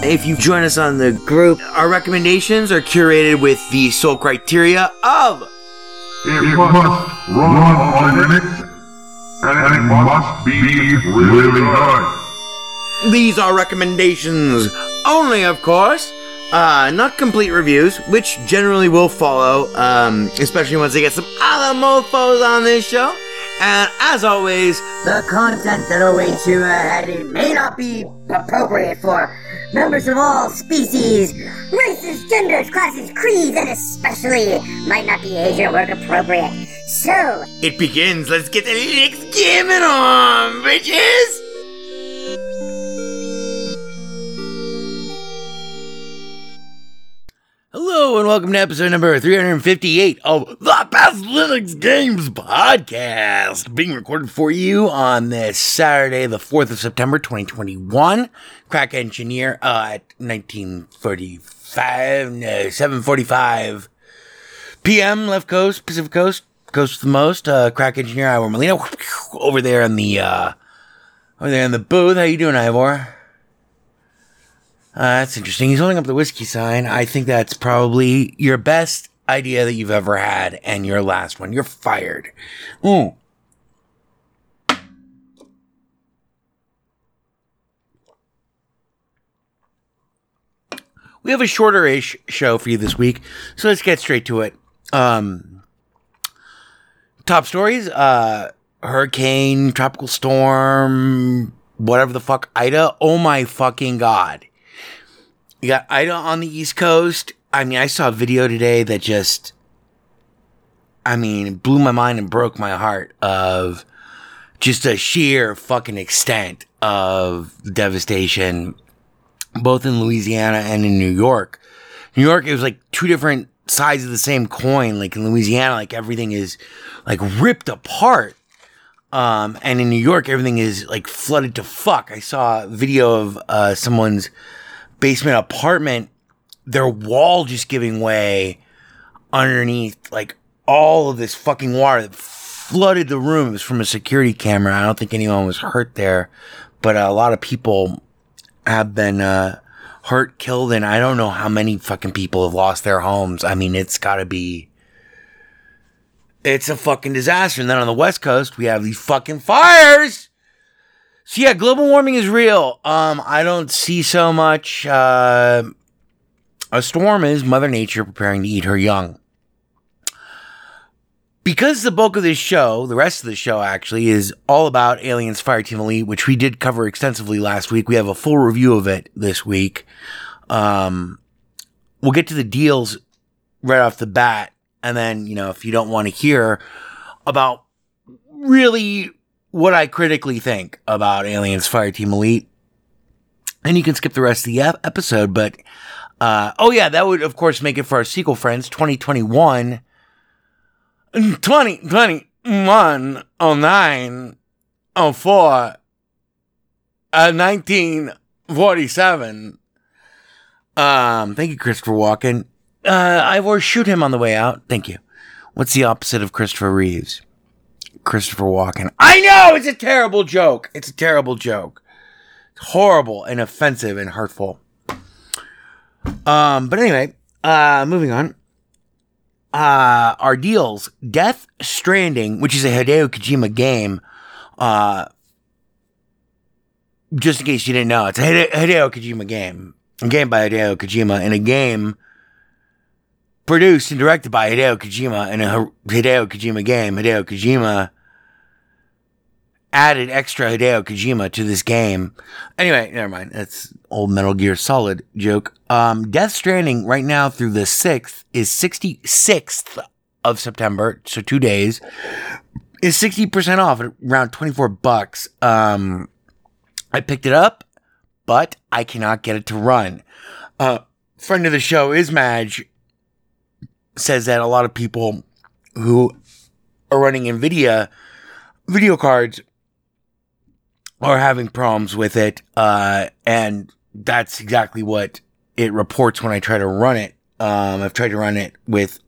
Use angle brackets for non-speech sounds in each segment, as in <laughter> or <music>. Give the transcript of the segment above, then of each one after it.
If you join us on the group, our recommendations are curated with the sole criteria of It must run on Linux, and it must be really good. These are recommendations only, of course. Uh, not complete reviews, which generally will follow, um, especially once they get some other mofos on this show. And as always, The content that awaits you ahead it may not be appropriate for members of all species, races, genders, classes, creeds, and especially might not be age or work appropriate. So, it begins. Let's get the Linux gaming on, bitches! Hello and welcome to episode number 358 of the Best Linux Games Podcast, being recorded for you on this Saturday, the 4th of September, 2021. Crack Engineer uh, at 1945, no, 745 p.m. left coast, Pacific coast, coast the most. Uh, Crack Engineer Ivor Molina over there in the uh, over there in the booth. How you doing, Ivor? Uh, that's interesting. He's holding up the whiskey sign. I think that's probably your best idea that you've ever had and your last one. You're fired. Ooh. We have a shorter ish show for you this week, so let's get straight to it. Um, top stories uh, hurricane, tropical storm, whatever the fuck, Ida. Oh my fucking god. You got Ida on the East Coast. I mean, I saw a video today that just, I mean, blew my mind and broke my heart of just a sheer fucking extent of devastation, both in Louisiana and in New York. New York, it was like two different sides of the same coin. Like in Louisiana, like everything is like ripped apart. Um, and in New York, everything is like flooded to fuck. I saw a video of uh, someone's basement apartment, their wall just giving way underneath like all of this fucking water that flooded the room. It was from a security camera. I don't think anyone was hurt there, but a lot of people have been uh, hurt, killed, and I don't know how many fucking people have lost their homes. I mean, it's got to be. It's a fucking disaster. And then on the West Coast, we have these fucking fires. So yeah, global warming is real. Um, I don't see so much. Uh, a storm is Mother Nature preparing to eat her young. Because the bulk of this show, the rest of the show actually, is all about Aliens Fireteam Elite, which we did cover extensively last week. We have a full review of it this week. Um, we'll get to the deals right off the bat. And then, you know, if you don't want to hear about really what I critically think about Aliens Fireteam Elite. And you can skip the rest of the ep- episode, but uh, oh yeah, that would of course make it for our SQL friends 2021 2021 09 04 uh, 1947 um thank you Christopher Walken. Uh Ivor shoot him on the way out. Thank you. What's the opposite of Christopher Reeves Christopher Walken I know it's a terrible joke it's a terrible joke horrible and offensive and hurtful um, but anyway, uh, moving on. Uh, our deals Death Stranding, which is a Hideo Kojima game. Uh, just in case you didn't know, it's a Hideo Kojima game. A game by Hideo Kojima and a game produced and directed by Hideo Kojima and a Hideo Kojima game. Hideo Kojima added extra Hideo Kojima to this game. Anyway, never mind. That's old Metal Gear Solid joke. Um, Death Stranding right now through the 6th is 66th of September, so two days, is 60% off at around 24 bucks. Um, I picked it up, but I cannot get it to run. Uh, friend of the show is Madge says that a lot of people who are running NVIDIA video cards are having problems with it. Uh, and that's exactly what it reports when I try to run it. Um, I've tried to run it with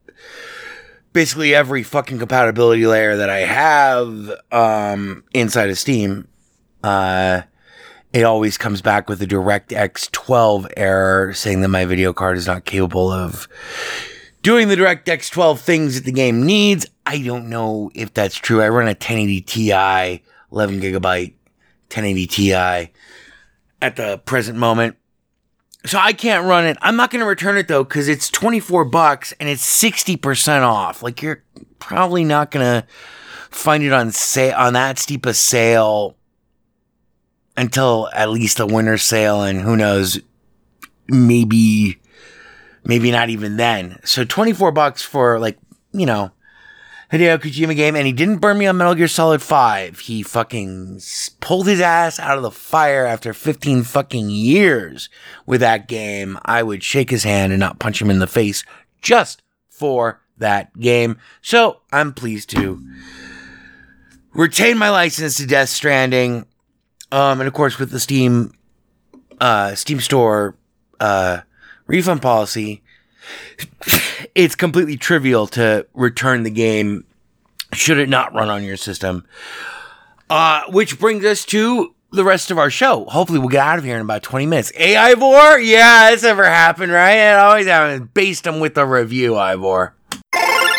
basically every fucking compatibility layer that I have, um, inside of Steam. Uh, it always comes back with a DirectX 12 error saying that my video card is not capable of doing the DirectX 12 things that the game needs. I don't know if that's true. I run a 1080 Ti, 11 gigabyte 1080 Ti at the present moment. So I can't run it. I'm not going to return it though cuz it's 24 bucks and it's 60% off. Like you're probably not going to find it on sale on that steep a sale until at least the winter sale and who knows maybe maybe not even then. So 24 bucks for like, you know, Hideo Kojima game, and he didn't burn me on Metal Gear Solid 5. He fucking pulled his ass out of the fire after 15 fucking years with that game. I would shake his hand and not punch him in the face just for that game. So I'm pleased to retain my license to Death Stranding. Um, and of course, with the Steam, uh, Steam Store, uh, refund policy, it's completely trivial to return the game should it not run on your system. Uh, which brings us to the rest of our show. Hopefully, we'll get out of here in about 20 minutes. Hey, Ivor? Yeah, it's ever happened, right? It always happens. Based them with a review, Ivor.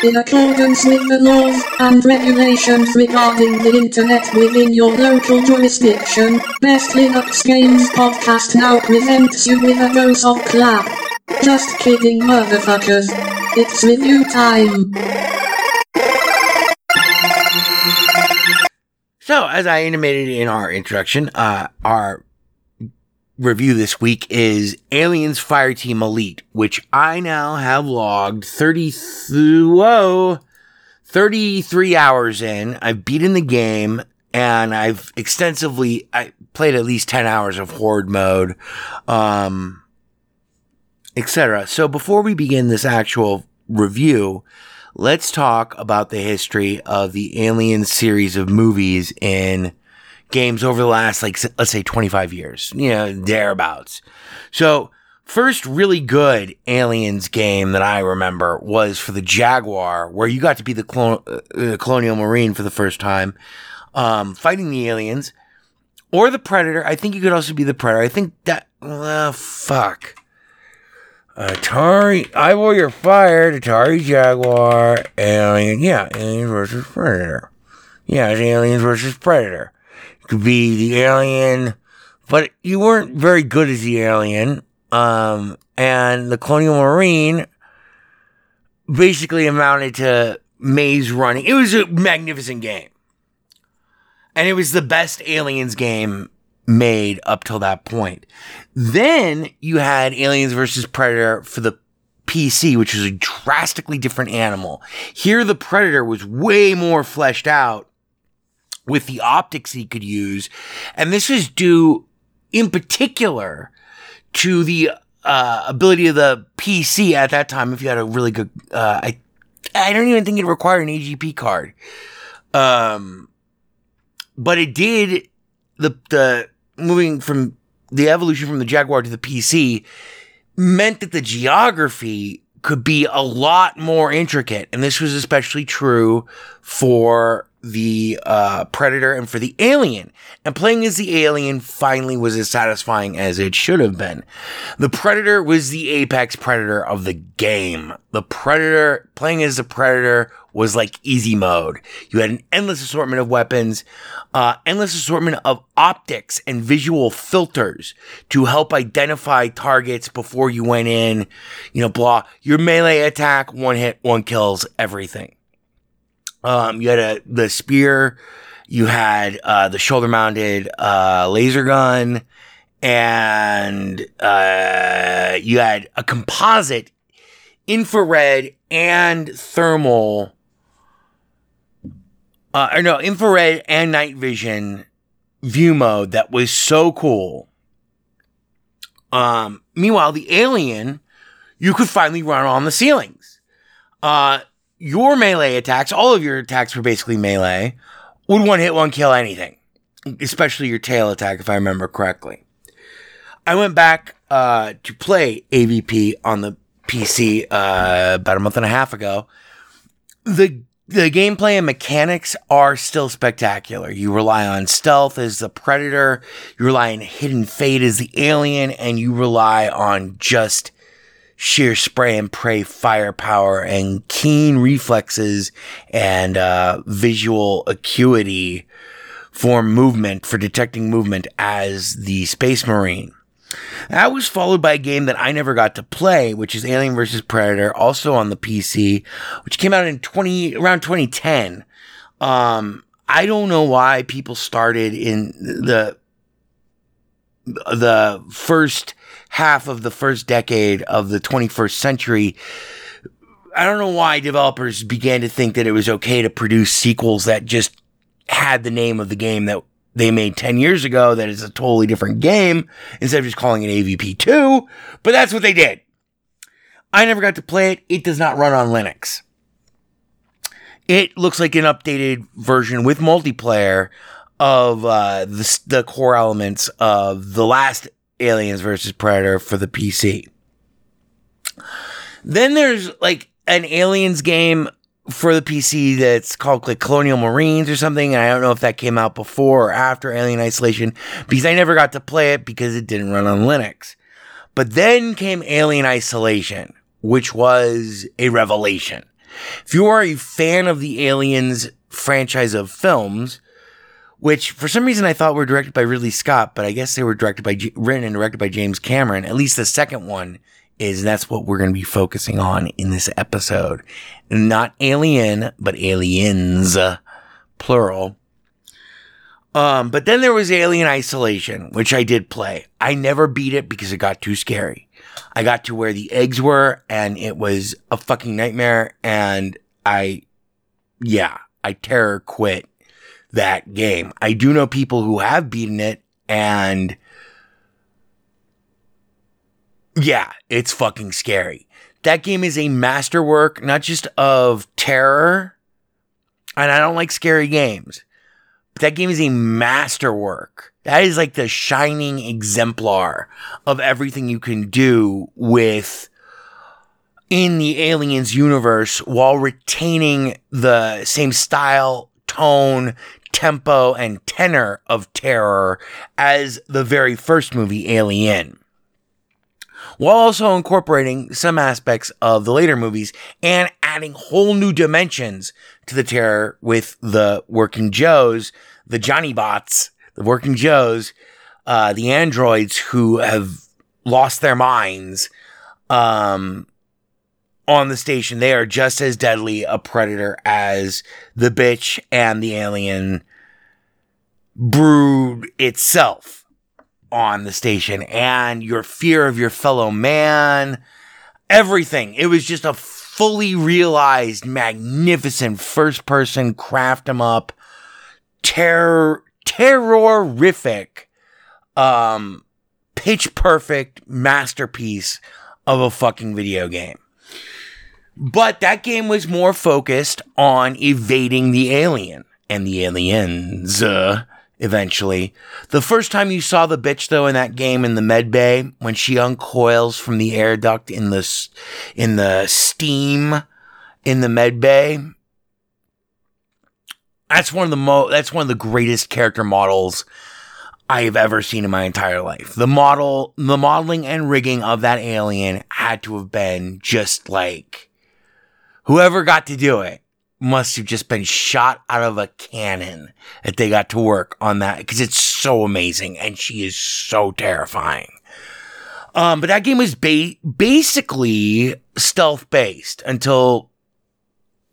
In accordance with the laws and regulations regarding the internet within your local jurisdiction, Best Linux Games Podcast now presents you with a dose of clap. Just kidding, motherfuckers. It's review time. So, as I intimated in our introduction, uh, our review this week is Aliens Fireteam Elite, which I now have logged 30 whoa, 33 hours in. I've beaten the game and I've extensively I played at least 10 hours of horde mode, um, etc. So before we begin this actual review, let's talk about the history of the Alien series of movies in games over the last, like, let's say 25 years, you know, thereabouts. So, first really good Aliens game that I remember was for the Jaguar, where you got to be the clon- uh, Colonial Marine for the first time, um, fighting the aliens, or the Predator. I think you could also be the Predator. I think that, uh, fuck. Atari, I will you're fired. Atari Jaguar, Alien, yeah, Aliens versus Predator. Yeah, it's Aliens versus Predator. You could be the alien, but you weren't very good as the alien. Um, and the Colonial Marine basically amounted to maze running. It was a magnificent game. And it was the best Aliens game made up till that point. Then you had Aliens versus Predator for the PC, which was a drastically different animal. Here, the Predator was way more fleshed out. with the optics he could use. And this is due in particular to the uh, ability of the PC at that time. If you had a really good, uh, I, I don't even think it required an AGP card. Um, but it did the, the moving from the evolution from the Jaguar to the PC meant that the geography could be a lot more intricate. And this was especially true for the uh, Predator and for the Alien. And playing as the Alien finally was as satisfying as it should have been. The Predator was the apex predator of the game. The Predator, playing as the Predator was like easy mode. You had an endless assortment of weapons, uh, endless assortment of optics and visual filters to help identify targets before you went in. You know, blah. Your melee attack, one hit, one kills everything. Um, you had a, the spear, you had, uh, the shoulder mounted, uh, laser gun, and, uh, you had a composite infrared and thermal, uh, or no, infrared and night vision view mode that was so cool. Um, meanwhile, the alien, you could finally run on the ceilings. Uh, your melee attacks, all of your attacks were basically melee, would one hit, one kill anything, especially your tail attack, if I remember correctly. I went back uh, to play AVP on the PC uh, about a month and a half ago. The the gameplay and mechanics are still spectacular. You rely on stealth as the predator, you rely on hidden fate as the alien, and you rely on just sheer spray and pray firepower and keen reflexes and uh, visual acuity for movement, for detecting movement as the Space Marine. That was followed by a game that I never got to play, which is Alien vs. Predator, also on the PC, which came out in 20, around 2010. Um, I don't know why people started in the, the first half of the first decade of the 21st century. I don't know why developers began to think that it was okay to produce sequels that just had the name of the game that they made 10 years ago that is a totally different game instead of just calling it AVP 2, but that's what they did. I never got to play it. It does not run on Linux. It looks like an updated version with multiplayer of uh, the, the core elements of the last Aliens versus Predator for the PC. Then there's like an Aliens game for the PC that's called like Colonial Marines or something. And I don't know if that came out before or after Alien Isolation because I never got to play it because it didn't run on Linux. But then came Alien Isolation, which was a revelation. If you are a fan of the Aliens franchise of films, which for some reason I thought were directed by Ridley Scott, but I guess they were directed by, written and directed by James Cameron. At least the second one is, that's what we're going to be focusing on in this episode. Not alien, but aliens, plural. Um, but then there was Alien Isolation, which I did play. I never beat it because it got too scary. I got to where the eggs were and it was a fucking nightmare. And I, yeah, I terror quit that game. I do know people who have beaten it and yeah, it's fucking scary. That game is a masterwork, not just of terror, and I don't like scary games, but that game is a masterwork. That is like the shining exemplar of everything you can do with in the aliens universe while retaining the same style, tone, tempo, and tenor of terror as the very first movie, Alien while also incorporating some aspects of the later movies and adding whole new dimensions to the terror with the working Joes, the Johnny Bots, the working Joes, uh, the androids who have lost their minds um, on the station. They are just as deadly a predator as the bitch and the alien brood itself on the station and your fear of your fellow man, everything. It was just a fully realized, magnificent first person craft them up terror terrorific um pitch perfect masterpiece of a fucking video game. But that game was more focused on evading the alien and the aliens uh, eventually. The first time you saw the bitch though in that game in the med bay when she uncoils from the air duct in the in the steam in the med bay that's one of the mo that's one of the greatest character models I've ever seen in my entire life. The model, the modeling and rigging of that alien had to have been just like whoever got to do it must have just been shot out of a cannon that they got to work on that because it's so amazing and she is so terrifying. Um, but that game was ba- basically stealth based until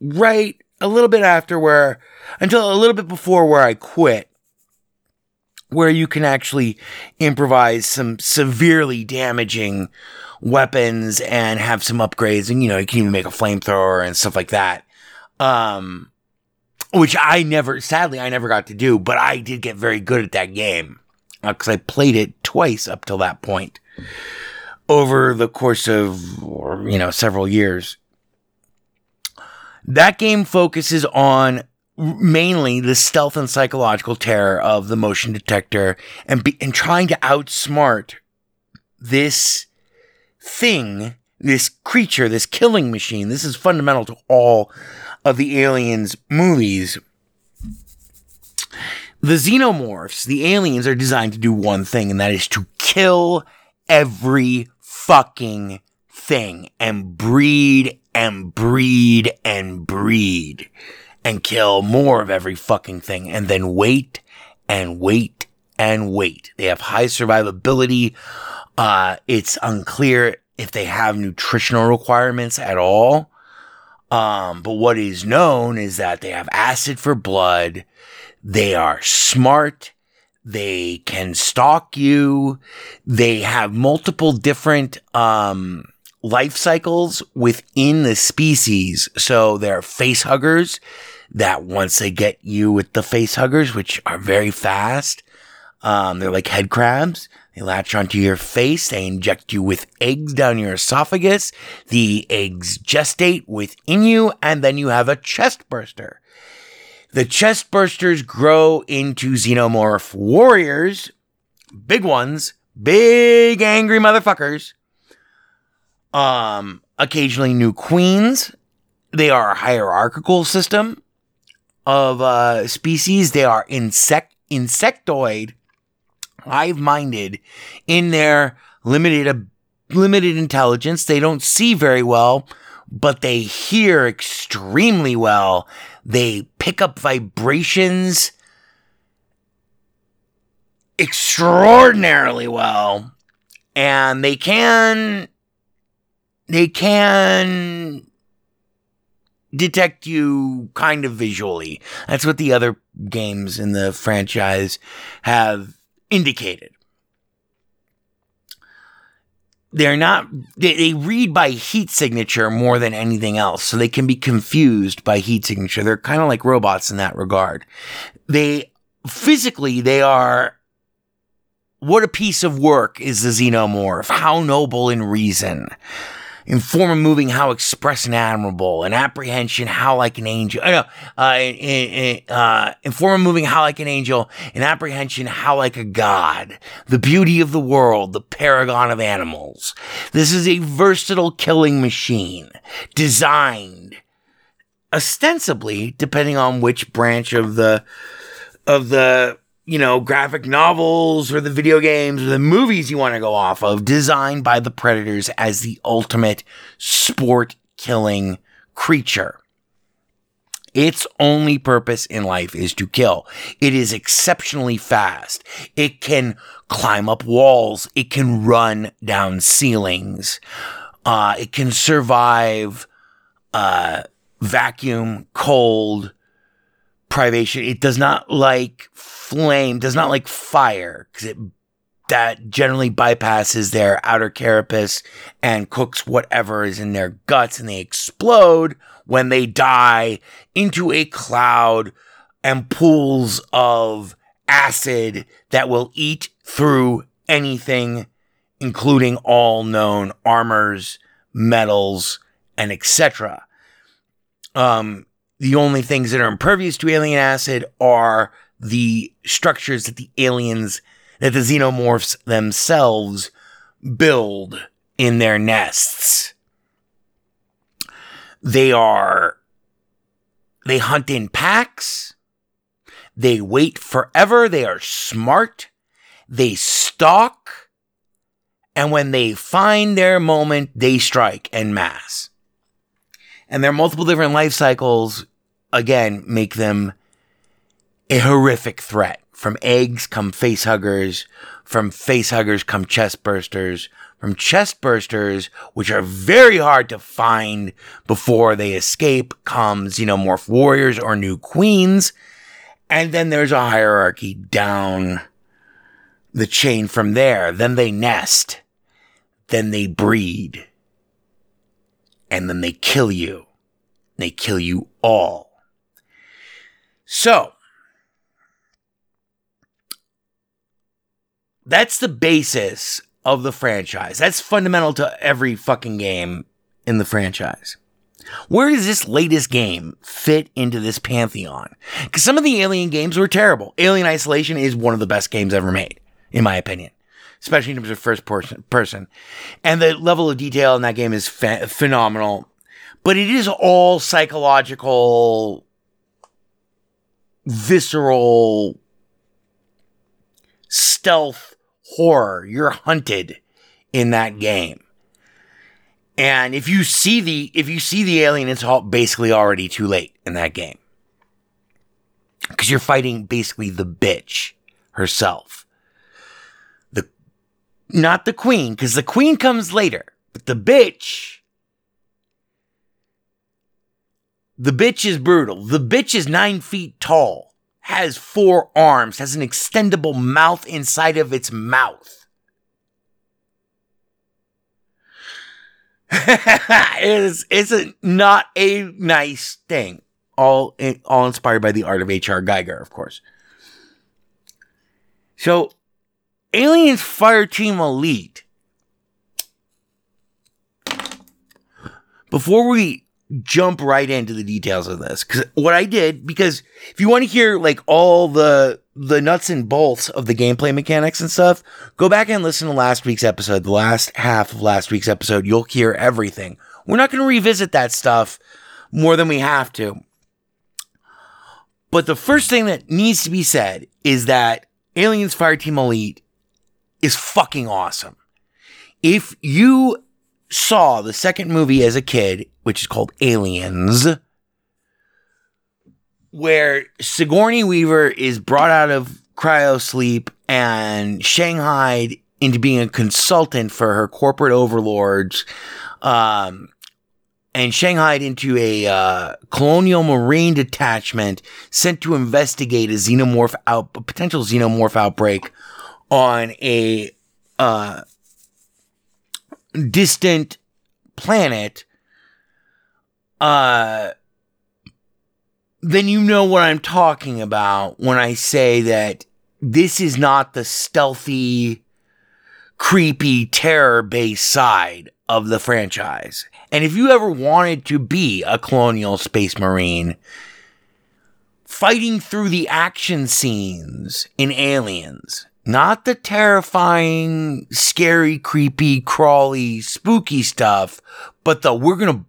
right a little bit after where until a little bit before where I quit where you can actually improvise some severely damaging weapons and have some upgrades and you know you can even make a flamethrower and stuff like that um which I never sadly I never got to do but I did get very good at that game because I played it twice up till that point over the course of you know several years that game focuses on mainly the stealth and psychological terror of the motion detector and be, and trying to outsmart this thing, this creature, this killing machine. This is fundamental to all of the aliens movies. The xenomorphs, the aliens are designed to do one thing and that is to kill every fucking thing and breed and breed and breed and kill more of every fucking thing and then wait and wait and wait. They have high survivability. Uh, it's unclear if they have nutritional requirements at all. Um, but what is known is that they have acid for blood. They are smart. They can stalk you. They have multiple different, um, life cycles within the species. So they're face huggers that once they get you with the face huggers, which are very fast, um, they're like head crabs. They latch onto your face. They inject you with eggs down your esophagus. The eggs gestate within you, and then you have a chest burster. The chest bursters grow into xenomorph warriors, big ones, big angry motherfuckers. Um, occasionally new queens. They are a hierarchical system of uh, species. They are insect insectoid, hive-minded in their limited limited intelligence. They don't see very well, but they hear extremely well. They pick up vibrations extraordinarily well, and they can they can detect you kind of visually. That's what the other games in the franchise have indicated. They're not, they, they read by heat signature more than anything else, so they can be confused by heat signature. They're kind of like robots in that regard. They, physically, they are, what a piece of work is the xenomorph. How noble in reason in form moving, how express and admirable, in apprehension, how like an angel. Uh, no, uh, in, in, uh, form of moving, how like an angel, in apprehension, how like a god. The beauty of the world, the paragon of animals. This is a versatile killing machine designed ostensibly, depending on which branch of the of the you know, graphic novels or the video games or the movies you want to go off of, designed by the Predators as the ultimate sport killing creature. Its only purpose in life is to kill. It is exceptionally fast. It can climb up walls. It can run down ceilings. Uh, it can survive uh, vacuum, cold, privation. It does not like flame, does not like fire, because it that generally bypasses their outer carapace and cooks whatever is in their guts, and they explode when they die into a cloud and pools of acid that will eat through anything, including all known armors, metals, and etc. Um, the only things that are impervious to alien acid are the structures that the aliens, that the xenomorphs themselves build in their nests. They are, they hunt in packs. They wait forever. They are smart. They stalk. And when they find their moment, they strike en masse. And their multiple different life cycles, again, make them a horrific threat. From eggs come face huggers. From face huggers come chest bursters. From chest bursters, which are very hard to find before they escape, comes xenomorph warriors or new queens. And then there's a hierarchy down the chain from there. Then they nest. Then they breed. And then they kill you. They kill you all. So, that's the basis of the franchise. That's fundamental to every fucking game in the franchise. Where does this latest game fit into this pantheon? Because some of the Alien games were terrible. Alien Isolation is one of the best games ever made, in my opinion, especially in terms of first person. person. And the level of detail in that game is ph- phenomenal. But it is all psychological, visceral, stealth horror. You're hunted in that mm-hmm. game. And if you see the if you see the alien, it's all basically already too late in that game. Because you're fighting basically the bitch herself. The not the queen, because the queen comes later, but the bitch. The bitch is brutal. The bitch is nine feet tall, has four arms, has an extendable mouth inside of its mouth. <laughs> it's it's a, not a nice thing. All all inspired by the art of H.R. Giger, of course. So, Aliens Fire Team Elite. Before we jump right into the details of this, because what I did, because if you want to hear like all the the nuts and bolts of the gameplay mechanics and stuff, go back and listen to last week's episode, the last half of last week's episode. You'll hear everything. We're not going to revisit that stuff more than we have to. But the first thing that needs to be said is that Aliens Fireteam Elite is fucking awesome. If you saw the second movie as a kid, which is called Aliens, where Sigourney Weaver is brought out of cryo sleep and shanghaied into being a consultant for her corporate overlords, um, and shanghaied into a uh, colonial marine detachment sent to investigate a xenomorph out, a potential xenomorph outbreak on a uh, distant planet. Uh, then you know what I'm talking about when I say that this is not the stealthy, creepy, terror based side of the franchise. And if you ever wanted to be a colonial space marine, fighting through the action scenes in Aliens, not the terrifying, scary, creepy, crawly, spooky stuff, but the we're gonna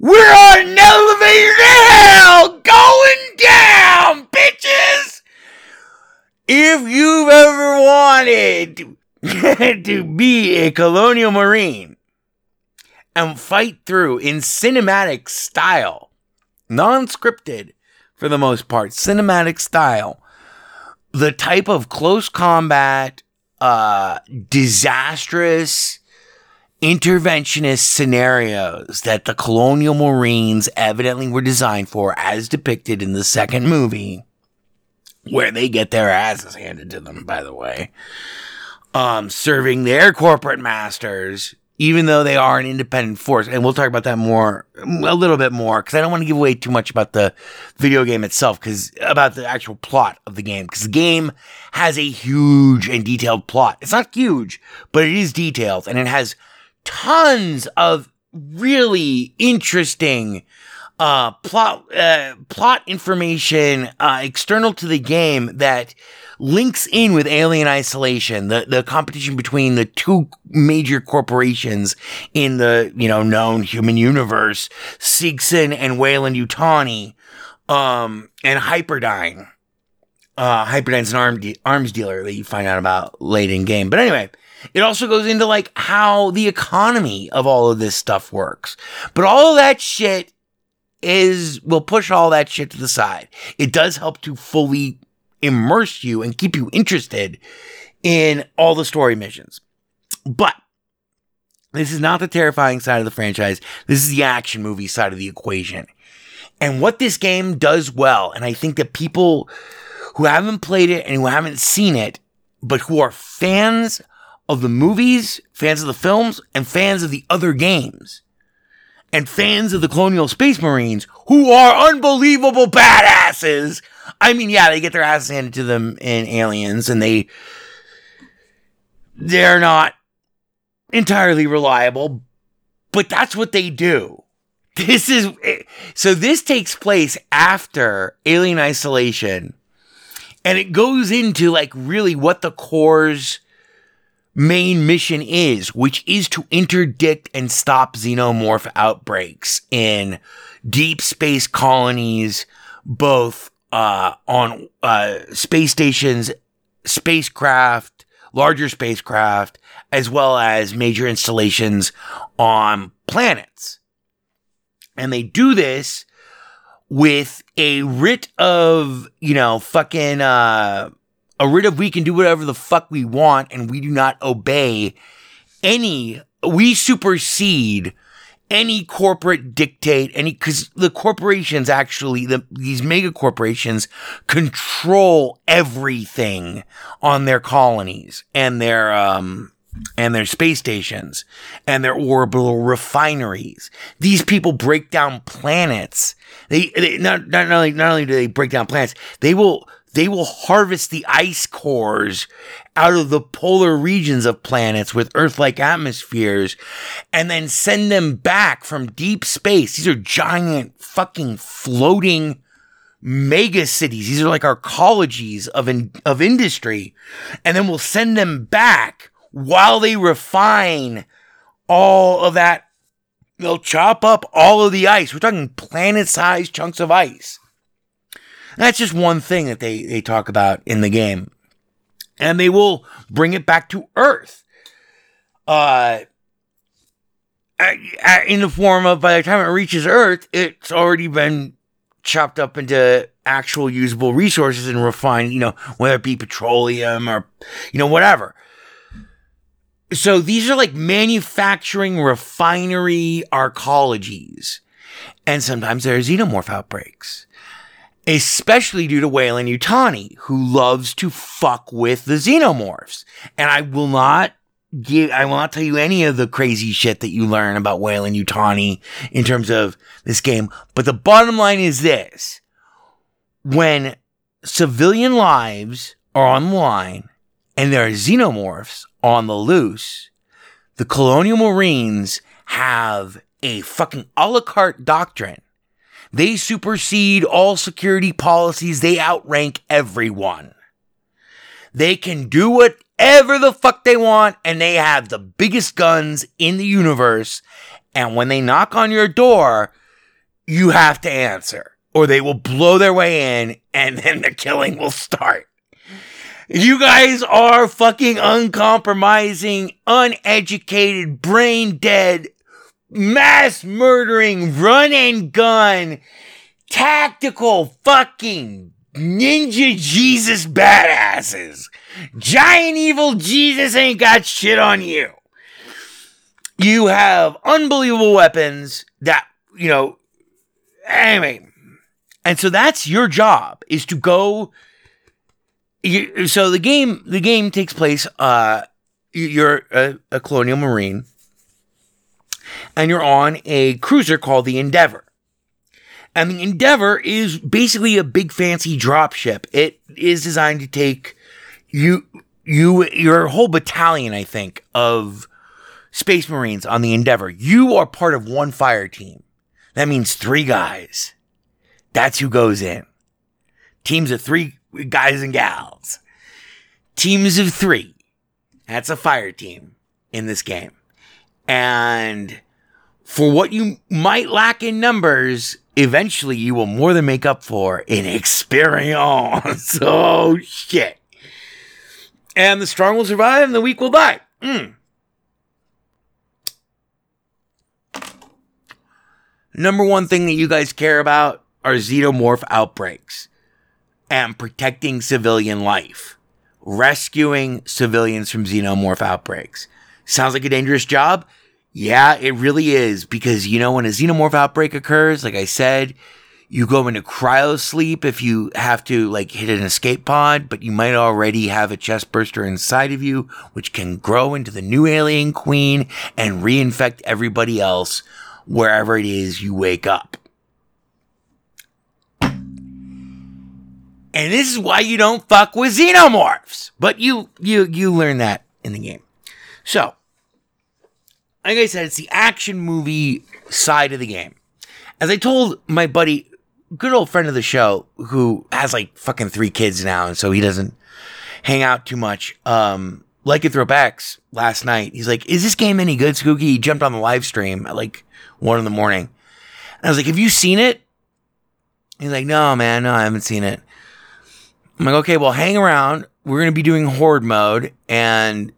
we're on an elevator to hell Going down, bitches! If you've ever wanted <laughs> to be a colonial marine and fight through in cinematic style, non scripted for the most part, cinematic style, the type of close combat, uh, disastrous, interventionist scenarios that the colonial marines evidently were designed for as depicted in the second movie where they get their asses handed to them by the way um serving their corporate masters even though they are an independent force. And we'll talk about that more, a little bit more, because I don't want to give away too much about the video game itself, because about the actual plot of the game, because the game has a huge and detailed plot. It's not huge, but it is detailed, and it has tons of really interesting uh, plot uh, plot information uh, external to the game that links in with Alien Isolation, the the competition between the two major corporations in the you know known human universe, Seegson and Weyland Yutani, um, and Hyperdyne. Uh, Hyperdyne's an arm de- arms dealer that you find out about late in game. But anyway, it also goes into like how the economy of all of this stuff works. But all of that shit is will push all that shit to the side. It does help to fully immerse you and keep you interested in all the story missions. But this is not the terrifying side of the franchise. This is the action movie side of the equation. And what this game does well, and I think that people who haven't played it and who haven't seen it, but who are fans of the movies, fans of the films, and fans of the other games, and fans of the Colonial Space Marines, who are unbelievable badasses. I mean, yeah, they get their asses handed to them in Aliens, and they they're not entirely reliable, but that's what they do. This is so. This takes place after Alien Isolation, and it goes into like really what the core's main mission is, which is to interdict and stop xenomorph outbreaks in deep space colonies, both uh, on uh, space stations, spacecraft, larger spacecraft, as well as major installations on planets. And they do this with a writ of, you know, fucking, uh, a writ of we can do whatever the fuck we want and we do not obey any, we supersede any corporate dictate, any, cause the corporations actually, the, these mega corporations control everything on their colonies and their, um, and their space stations and their orbital refineries. These people break down planets. They, they not, not, only, not only do they break down planets, they will, they will harvest the ice cores out of the polar regions of planets with Earth-like atmospheres and then send them back from deep space. These are giant fucking floating mega cities. These are like our colleges of, in, of industry. And then we'll send them back while they refine all of that. They'll chop up all of the ice. We're talking planet sized chunks of ice. That's just one thing that they, they talk about in the game. And they will bring it back to Earth. Uh, in the form of by the time it reaches Earth, it's already been chopped up into actual usable resources and refined, you know, whether it be petroleum or, you know, whatever. So these are like manufacturing refinery arcologies. And sometimes there are xenomorph outbreaks especially due to Weyland Yutani, who loves to fuck with the xenomorphs. And I will not give, I will not tell you any of the crazy shit that you learn about Weyland Yutani in terms of this game. But the bottom line is this. When civilian lives are on the line and there are xenomorphs on the loose, the colonial marines have a fucking a la carte doctrine they supersede all security policies. They outrank everyone. They can do whatever the fuck they want, and they have the biggest guns in the universe. And when they knock on your door, you have to answer, or they will blow their way in, and <laughs> then the killing will start. You guys are fucking uncompromising, uneducated, brain dead mass murdering, run and gun, tactical fucking ninja Jesus badasses. Giant evil Jesus ain't got shit on you. You have unbelievable weapons that, you know, anyway. And so that's your job is to go. You, so the game, the game takes place, uh, you're a, a colonial marine and you're on a cruiser called the Endeavor. And the Endeavor is basically a big fancy drop ship. It is designed to take you, you, your whole battalion, I think, of Space Marines on the Endeavor. You are part of one fire team. That means three guys. That's who goes in. Teams of three guys and gals. Teams of three. That's a fire team in this game. And for what you might lack in numbers, eventually you will more than make up for in experience. <laughs> oh, shit. And the strong will survive and the weak will die. Mm. Number one thing that you guys care about are xenomorph outbreaks and protecting civilian life, rescuing civilians from xenomorph outbreaks. Sounds like a dangerous job? Yeah, it really is because you know when a xenomorph outbreak occurs, like I said, you go into cryosleep if you have to like hit an escape pod, but you might already have a chest burster inside of you, which can grow into the new alien queen and reinfect everybody else wherever it is you wake up. And this is why you don't fuck with xenomorphs. But you you you learn that in the game. So, like I said, it's the action movie side of the game. As I told my buddy, good old friend of the show, who has like fucking three kids now, and so he doesn't hang out too much. Um, like it X last night. He's like, "Is this game any good, Skooky?" He jumped on the live stream at like one in the morning. And I was like, "Have you seen it?" He's like, "No, man, no, I haven't seen it." I'm like, "Okay, well, hang around. We're gonna be doing horde mode, and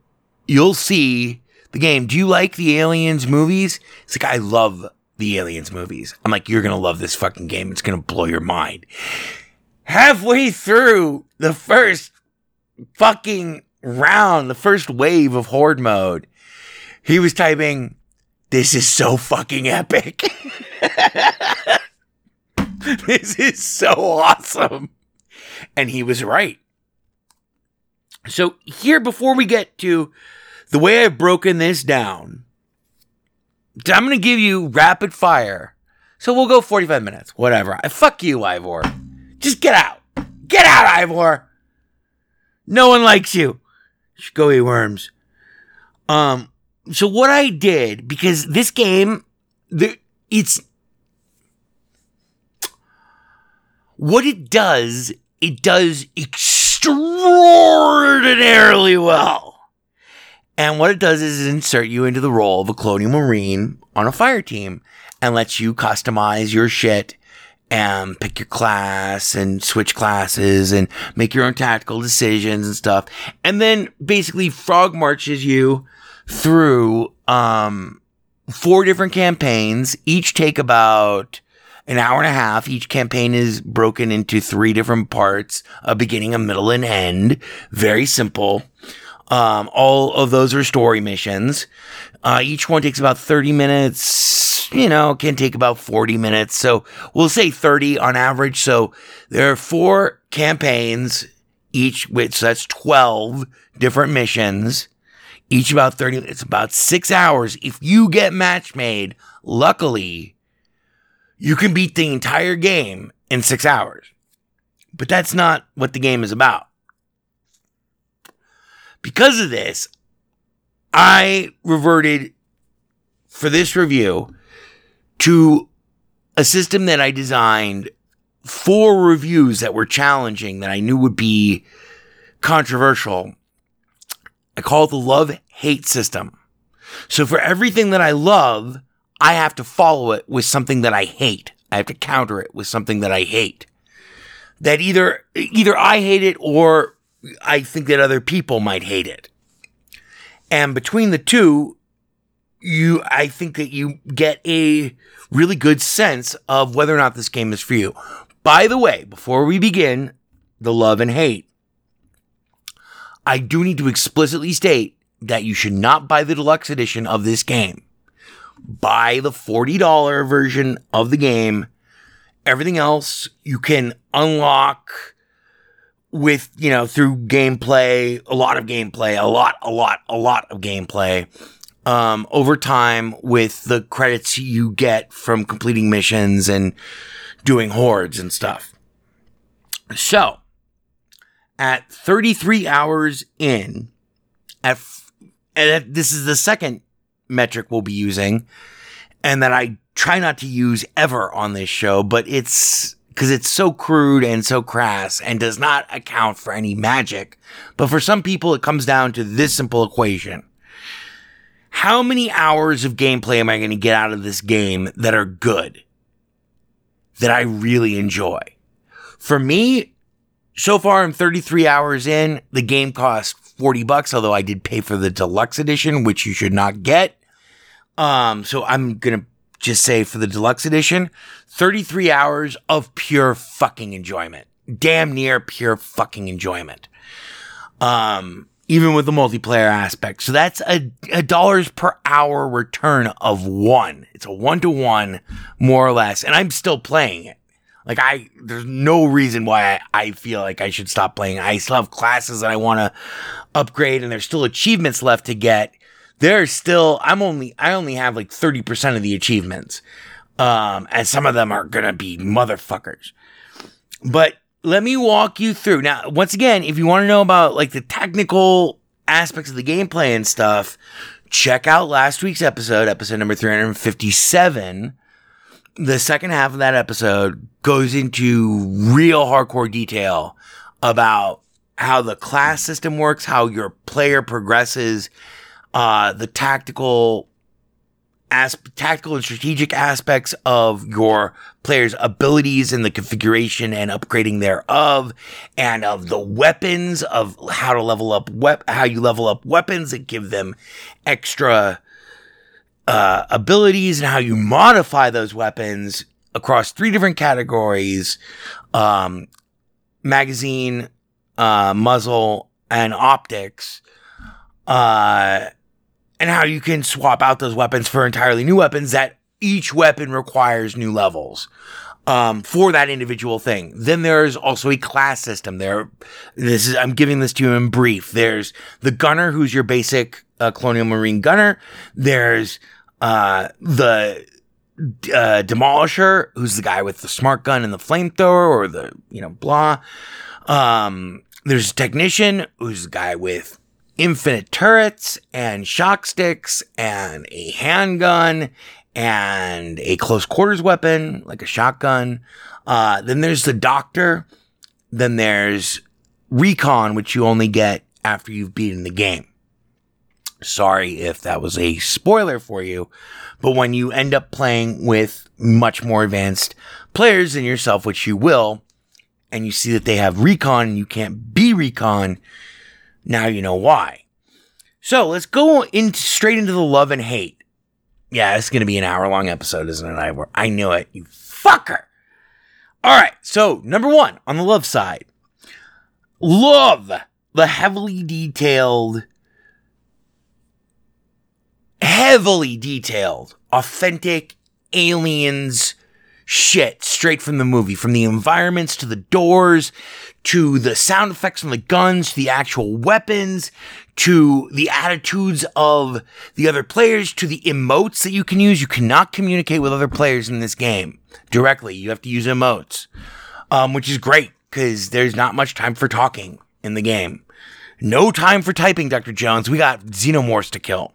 you'll see the game. Do you like the Aliens movies?" It's like, "I love the Aliens movies." I'm like, "You're gonna love this fucking game. It's gonna blow your mind." Halfway through the first fucking round, the first wave of horde mode, he was typing, This is so fucking epic. <laughs> this is so awesome. And he was right. So, here, before we get to the way I've broken this down, I'm going to give you rapid fire. So, we'll go 45 minutes, whatever. I fuck you, Ivor. Just get out. Get out, Ivor. No one likes you. Go eat worms. Um, so what I did because this game, the it's what it does. It does extraordinarily well. And what it does is insert you into the role of a colonial marine on a fire team and lets you customize your shit and pick your class and switch classes and make your own tactical decisions and stuff. And then basically frog marches you through um, four different campaigns. Each take about an hour and a half. Each campaign is broken into three different parts, a beginning, a middle, and end. Very simple. Um, all of those are story missions. Uh, each one takes about 30 minutes, you know, can take about 40 minutes. So we'll say 30 on average. So there are four campaigns, each which so that's 12 different missions, each about 30 It's about six hours. If you get match made, luckily, you can beat the entire game in six hours. But that's not what the game is about. Because of this, I reverted for this review to a system that I designed for reviews that were challenging that I knew would be controversial. I call it the love hate system. So for everything that I love, I have to follow it with something that I hate. I have to counter it with something that I hate. That either either I hate it or I think that other people might hate it. And between the two, you, I think that you get a really good sense of whether or not this game is for you. By the way, before we begin the love and hate, I do need to explicitly state that you should not buy the deluxe edition of this game. Buy the $40 version of the game. Everything else you can unlock with, you know, through gameplay, a lot of gameplay, a lot, a lot, a lot of gameplay. um, over time with the credits you get from completing missions and doing hordes and stuff. So, at 33 hours in, at, f- and this is the second metric we'll be using, and that I try not to use ever on this show, but it's because it's so crude and so crass and does not account for any magic. But for some people, it comes down to this simple equation. How many hours of gameplay am I going to get out of this game that are good? That I really enjoy? For me, so far I'm 33 hours in. The game costs 40 bucks, although I did pay for the deluxe edition, which you should not get. Um, so I'm going to just say for the deluxe edition, 33 hours of pure fucking enjoyment. Damn near pure fucking enjoyment. Um, even with the multiplayer aspect. So that's a, a dollars per hour return of one. It's a one to one, more or less. And I'm still playing it. Like I, there's no reason why I, I feel like I should stop playing. I still have classes that I want to upgrade and there's still achievements left to get there's still I'm only I only have like 30% of the achievements. Um, and some of them are gonna be motherfuckers. But let me walk you through. Now, once again, if you want to know about like the technical aspects of the gameplay and stuff, check out last week's episode, episode number 357. The second half of that episode goes into real hardcore detail about how the class system works, how your player progresses, uh, the tactical as tactical and strategic aspects of your player's abilities and the configuration and upgrading thereof, and of the weapons of how to level up wep- how you level up weapons that give them extra uh, abilities and how you modify those weapons across three different categories: um, magazine, uh, muzzle, and optics. Uh, and how you can swap out those weapons for entirely new weapons that each weapon requires new levels um, for that individual thing. Then there's also a class system. There, this is I'm giving this to you in brief. There's the gunner, who's your basic uh, colonial marine gunner. There's uh, the uh, demolisher, who's the guy with the smart gun and the flamethrower, or the you know blah. Um, there's technician, who's the guy with infinite turrets and shock sticks and a handgun and a close quarters weapon like a shotgun. Uh, then there's the doctor. Then there's recon, which you only get after you've beaten the game. Sorry if that was a spoiler for you, but when you end up playing with much more advanced players than yourself, which you will, and you see that they have recon and you can't be recon, now you know why. So let's go into straight into the love and hate. Yeah, it's going to be an hour long episode, isn't it? I, I knew it. You fucker. All right. So, number one on the love side love the heavily detailed, heavily detailed, authentic aliens shit straight from the movie, from the environments to the doors to the sound effects from the guns to the actual weapons to the attitudes of the other players to the emotes that you can use. You cannot communicate with other players in this game directly. You have to use emotes, um, which is great because there's not much time for talking in the game. No time for typing, Dr. Jones. We got xenomorphs to kill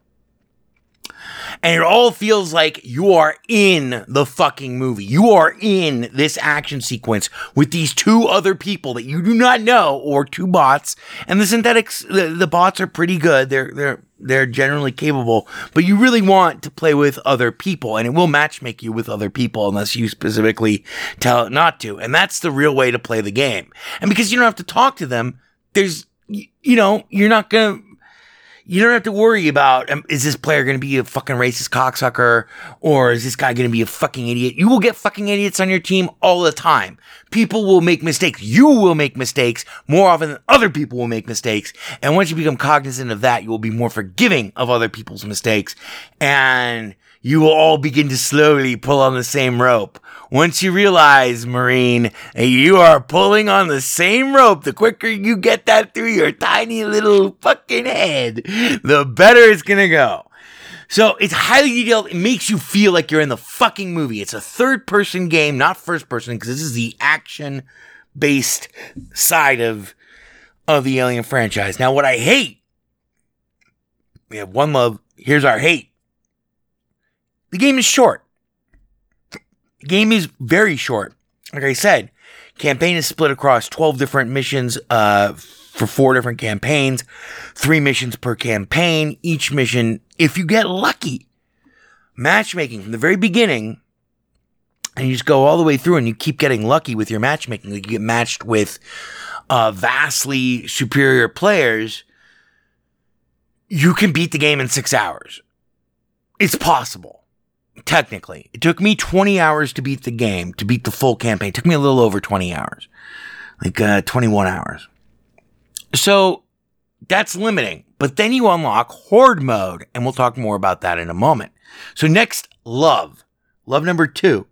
and it all feels like you are in the fucking movie. You are in this action sequence with these two other people that you do not know, or two bots. And the synthetics, the, the bots are pretty good. They're they're they're generally capable, but you really want to play with other people, and it will matchmake you with other people unless you specifically tell it not to. And that's the real way to play the game. And because you don't have to talk to them, there's you know you're not gonna you don't have to worry about um, is this player going to be a fucking racist cocksucker or is this guy going to be a fucking idiot? You will get fucking idiots on your team all the time. People will make mistakes. You will make mistakes more often than other people will make mistakes. And once you become cognizant of that, you will be more forgiving of other people's mistakes and you will all begin to slowly pull on the same rope. Once you realize, Marine, you are pulling on the same rope, the quicker you get that through your tiny little fucking head, the better it's gonna go. So it's highly detailed. It makes you feel like you're in the fucking movie. It's a third person game, not first person, because this is the action based side of of the Alien franchise. Now, what I hate, we have one love. Here's our hate. The game is short. The game is very short. Like I said, campaign is split across 12 different missions uh, for four different campaigns, three missions per campaign. Each mission, if you get lucky, matchmaking from the very beginning, and you just go all the way through and you keep getting lucky with your matchmaking. Like you get matched with uh, vastly superior players, you can beat the game in six hours. It's possible. Technically, it took me 20 hours to beat the game, to beat the full campaign. It took me a little over 20 hours, like uh, 21 hours. So that's limiting. But then you unlock horde mode, and we'll talk more about that in a moment. So next, love. Love number two.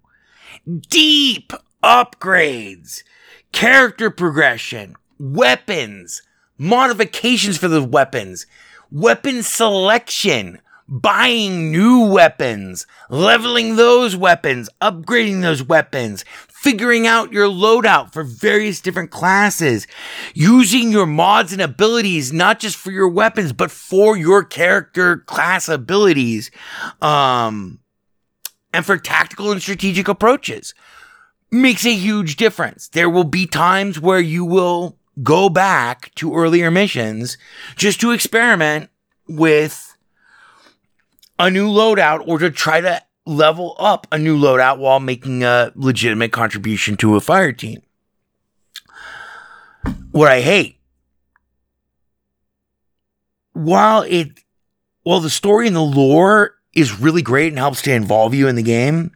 Deep upgrades, character progression, weapons, modifications for the weapons, weapon selection, buying new weapons, leveling those weapons, upgrading those weapons, figuring out your loadout for various different classes, using your mods and abilities not just for your weapons but for your character class abilities, um, and for tactical and strategic approaches. Makes a huge difference. There will be times where you will go back to earlier missions just to experiment with a new loadout or to try to level up a new loadout while making a legitimate contribution to a fire team. What I hate, while it, while the story and the lore is really great and helps to involve you in the game,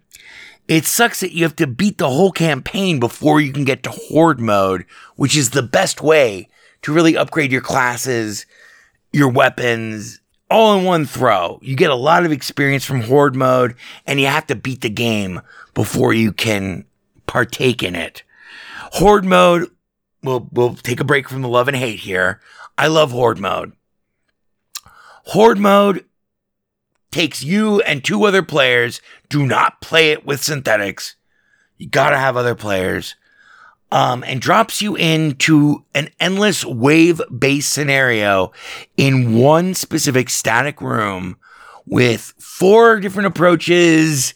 it sucks that you have to beat the whole campaign before you can get to horde mode, which is the best way to really upgrade your classes, your weapons, all in one throw. You get a lot of experience from horde mode and you have to beat the game before you can partake in it. Horde mode, we'll, we'll take a break from the love and hate here. I love horde mode. Horde mode takes you and two other players. Do not play it with synthetics. You gotta have other players. Um, and drops you into an endless wave based scenario in one specific static room with four different approaches.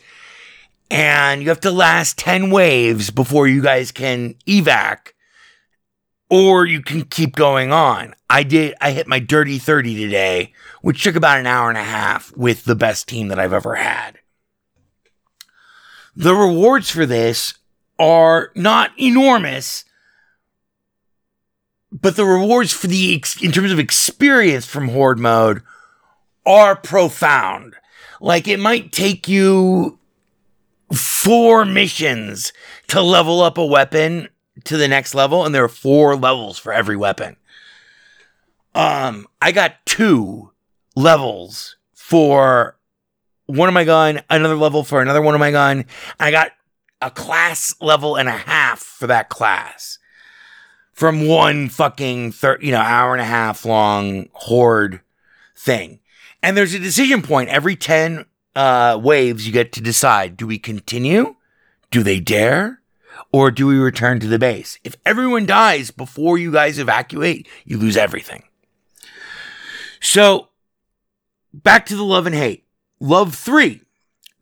And you have to last 10 waves before you guys can evac or you can keep going on. I did, I hit my dirty 30 today, which took about an hour and a half with the best team that I've ever had. The rewards for this are not enormous, but the rewards for the, ex- in terms of experience from Horde mode are profound. Like it might take you four missions to level up a weapon to the next level, and there are four levels for every weapon. Um, I got two levels for one of my gun, another level for another one of my gun. I got a class level and a half for that class from one fucking thir- you know hour and a half long horde thing. And there's a decision point every 10 uh, waves you get to decide do we continue? Do they dare? Or do we return to the base? If everyone dies before you guys evacuate, you lose everything. So, back to the love and hate. Love 3.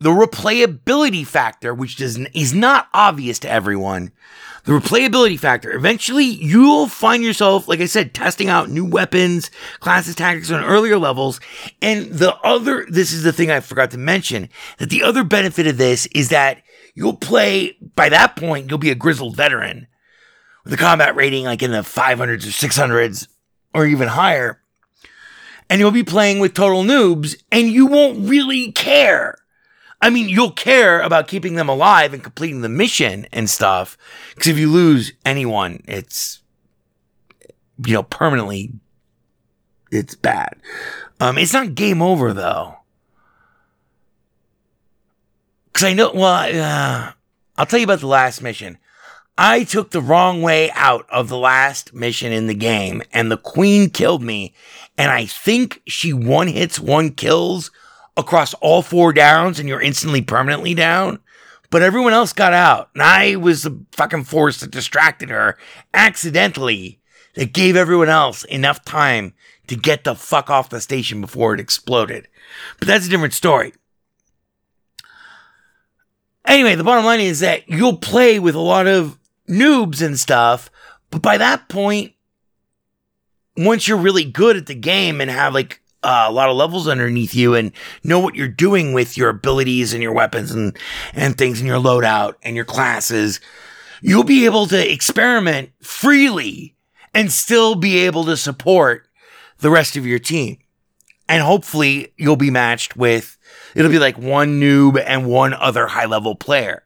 The replayability factor, which does, is not obvious to everyone. The replayability factor. Eventually, you'll find yourself, like I said, testing out new weapons, classes, tactics on earlier levels. And the other, this is the thing I forgot to mention, that the other benefit of this is that you'll play, by that point, you'll be a grizzled veteran with a combat rating like in the 500s or 600s or even higher. And you'll be playing with total noobs and you won't really care. I mean, you'll care about keeping them alive and completing the mission and stuff. Because if you lose anyone, it's, you know, permanently, it's bad. Um, it's not game over though. Because I know, well, uh, I'll tell you about the last mission. I took the wrong way out of the last mission in the game, and the queen killed me. And I think she one hits, one kills across all four downs and you're instantly permanently down. But everyone else got out. And I was the fucking force that distracted her accidentally that gave everyone else enough time to get the fuck off the station before it exploded. But that's a different story. Anyway, the bottom line is that you'll play with a lot of noobs and stuff, but by that point, once you're really good at the game and have like uh, a lot of levels underneath you and know what you're doing with your abilities and your weapons and, and things in your loadout and your classes, you'll be able to experiment freely and still be able to support the rest of your team. And hopefully you'll be matched with, it'll be like one noob and one other high level player.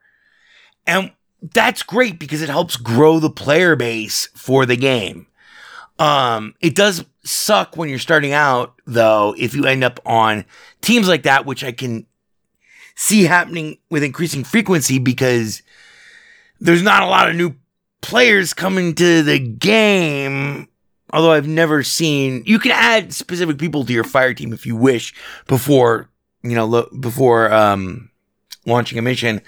And that's great because it helps grow the player base for the game. Um, it does suck when you're starting out, though, if you end up on teams like that, which I can see happening with increasing frequency because there's not a lot of new players coming to the game. Although I've never seen, you can add specific people to your fire team if you wish before, you know, lo- before, um, launching a mission.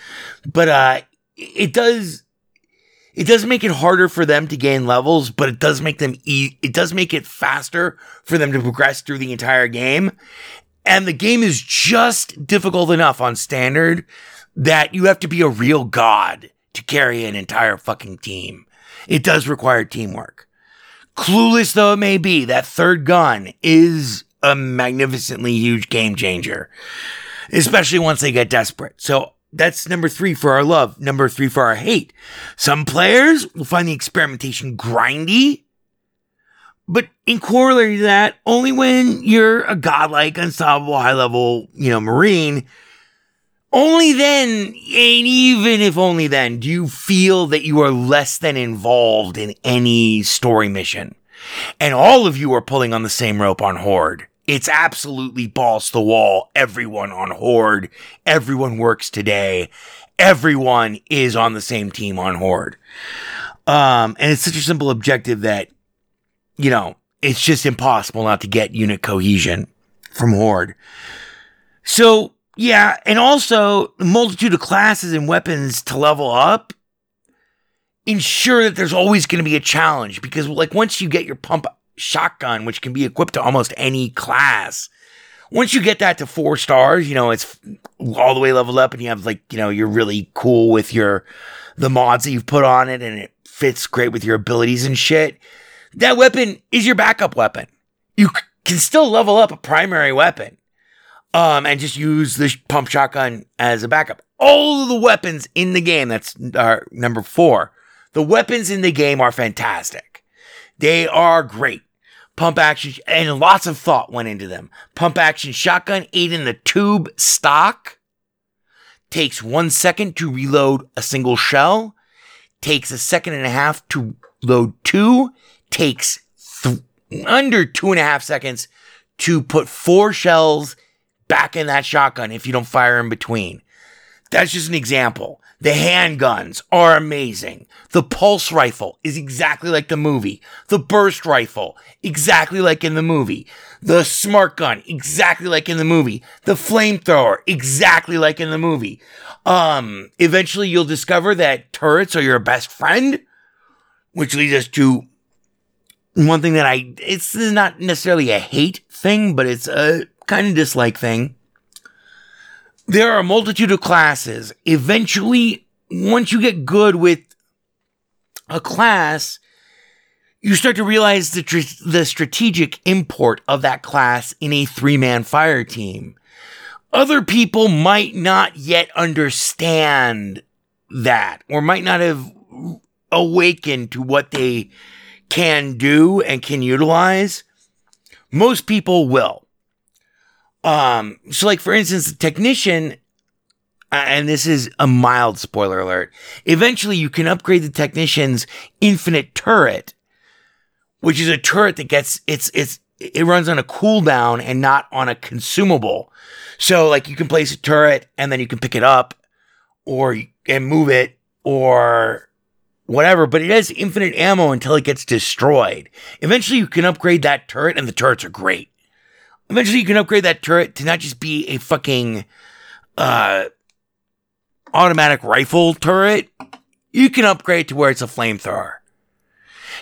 But, uh, it does it does make it harder for them to gain levels, but it does make them e- it does make it faster for them to progress through the entire game. And the game is just difficult enough on standard that you have to be a real god to carry an entire fucking team. It does require teamwork. Clueless though it may be, that third gun is a magnificently huge game changer, especially once they get desperate. So that's number three for our love. Number three for our hate. Some players will find the experimentation grindy, but in corollary to that, only when you're a godlike, unstoppable, high level, you know, Marine, only then, and even if only then, do you feel that you are less than involved in any story mission. And all of you are pulling on the same rope on Horde. It's absolutely balls to the wall. Everyone on Horde. Everyone works today. Everyone is on the same team on Horde. Um, and it's such a simple objective that, you know, it's just impossible not to get unit cohesion from Horde. So, yeah, and also the multitude of classes and weapons to level up ensure that there's always going to be a challenge because, like, once you get your pump shotgun, which can be equipped to almost any class, once you get that to four stars, you know, it's all the way leveled up and you have, like, you know, you're really cool with your, the mods that you've put on it and it fits great with your abilities and shit. That weapon is your backup weapon. You can still level up a primary weapon um, and just use the pump shotgun as a backup. All of the weapons in the game, that's uh, number four, the weapons in the game are fantastic. They are great. Pump action, and lots of thought went into them. Pump action shotgun, eight in the tube stock, takes one second to reload a single shell, takes a second and a half to load two, takes th- under two and a half seconds to put four shells back in that shotgun if you don't fire in between. That's just an example. The handguns are amazing. The pulse rifle is exactly like the movie. The burst rifle, exactly like in the movie. The smart gun, exactly like in the movie. The flamethrower, exactly like in the movie. Um, eventually you'll discover that turrets are your best friend, which leads us to one thing that I, it's not necessarily a hate thing, but it's a kind of dislike thing. There are a multitude of classes. Eventually, once you get good with a class, you start to realize the, tr- the strategic import of that class in a three man fire team. Other people might not yet understand that or might not have awakened to what they can do and can utilize. Most people will. Um, so like for instance, the technician, uh, and this is a mild spoiler alert. Eventually, you can upgrade the technician's infinite turret, which is a turret that gets it's it's it runs on a cooldown and not on a consumable. So like you can place a turret and then you can pick it up, or and move it, or whatever. But it has infinite ammo until it gets destroyed. Eventually, you can upgrade that turret, and the turrets are great. Eventually you can upgrade that turret to not just be a fucking uh automatic rifle turret. You can upgrade to where it's a flamethrower.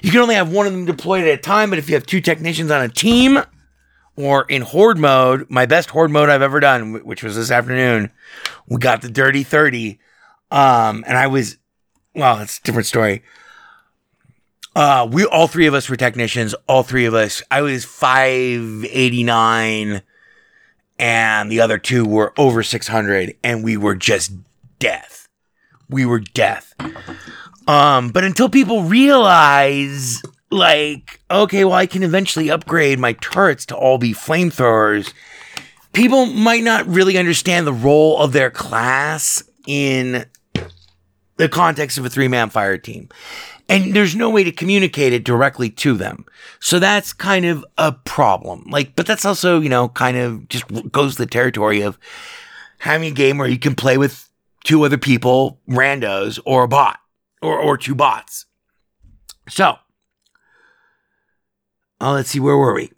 You can only have one of them deployed at a time, but if you have two technicians on a team or in horde mode, my best horde mode I've ever done, which was this afternoon, we got the dirty 30. Um, and I was, well, it's a different story. Uh, we all three of us were technicians. All three of us. I was five eighty nine, and the other two were over six hundred, and we were just death. We were death. Um, but until people realize, like, okay, well, I can eventually upgrade my turrets to all be flamethrowers. People might not really understand the role of their class in the context of a three man fire team. And there's no way to communicate it directly to them. So that's kind of a problem. Like, but that's also, you know, kind of just goes to the territory of having a game where you can play with two other people, randos, or a bot, or, or two bots. So, uh, let's see, where were we?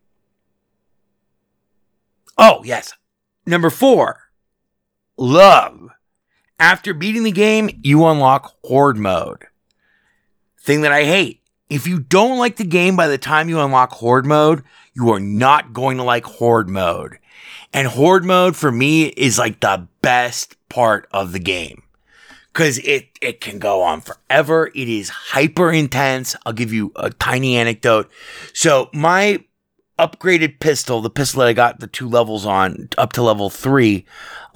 Oh, yes. Number four, love. After beating the game, you unlock Horde mode. Thing that I hate. If you don't like the game by the time you unlock Horde mode, you are not going to like Horde mode. And Horde mode for me is like the best part of the game. Cause it, it can go on forever. It is hyper intense. I'll give you a tiny anecdote. So my upgraded pistol, the pistol that I got the two levels on up to level three,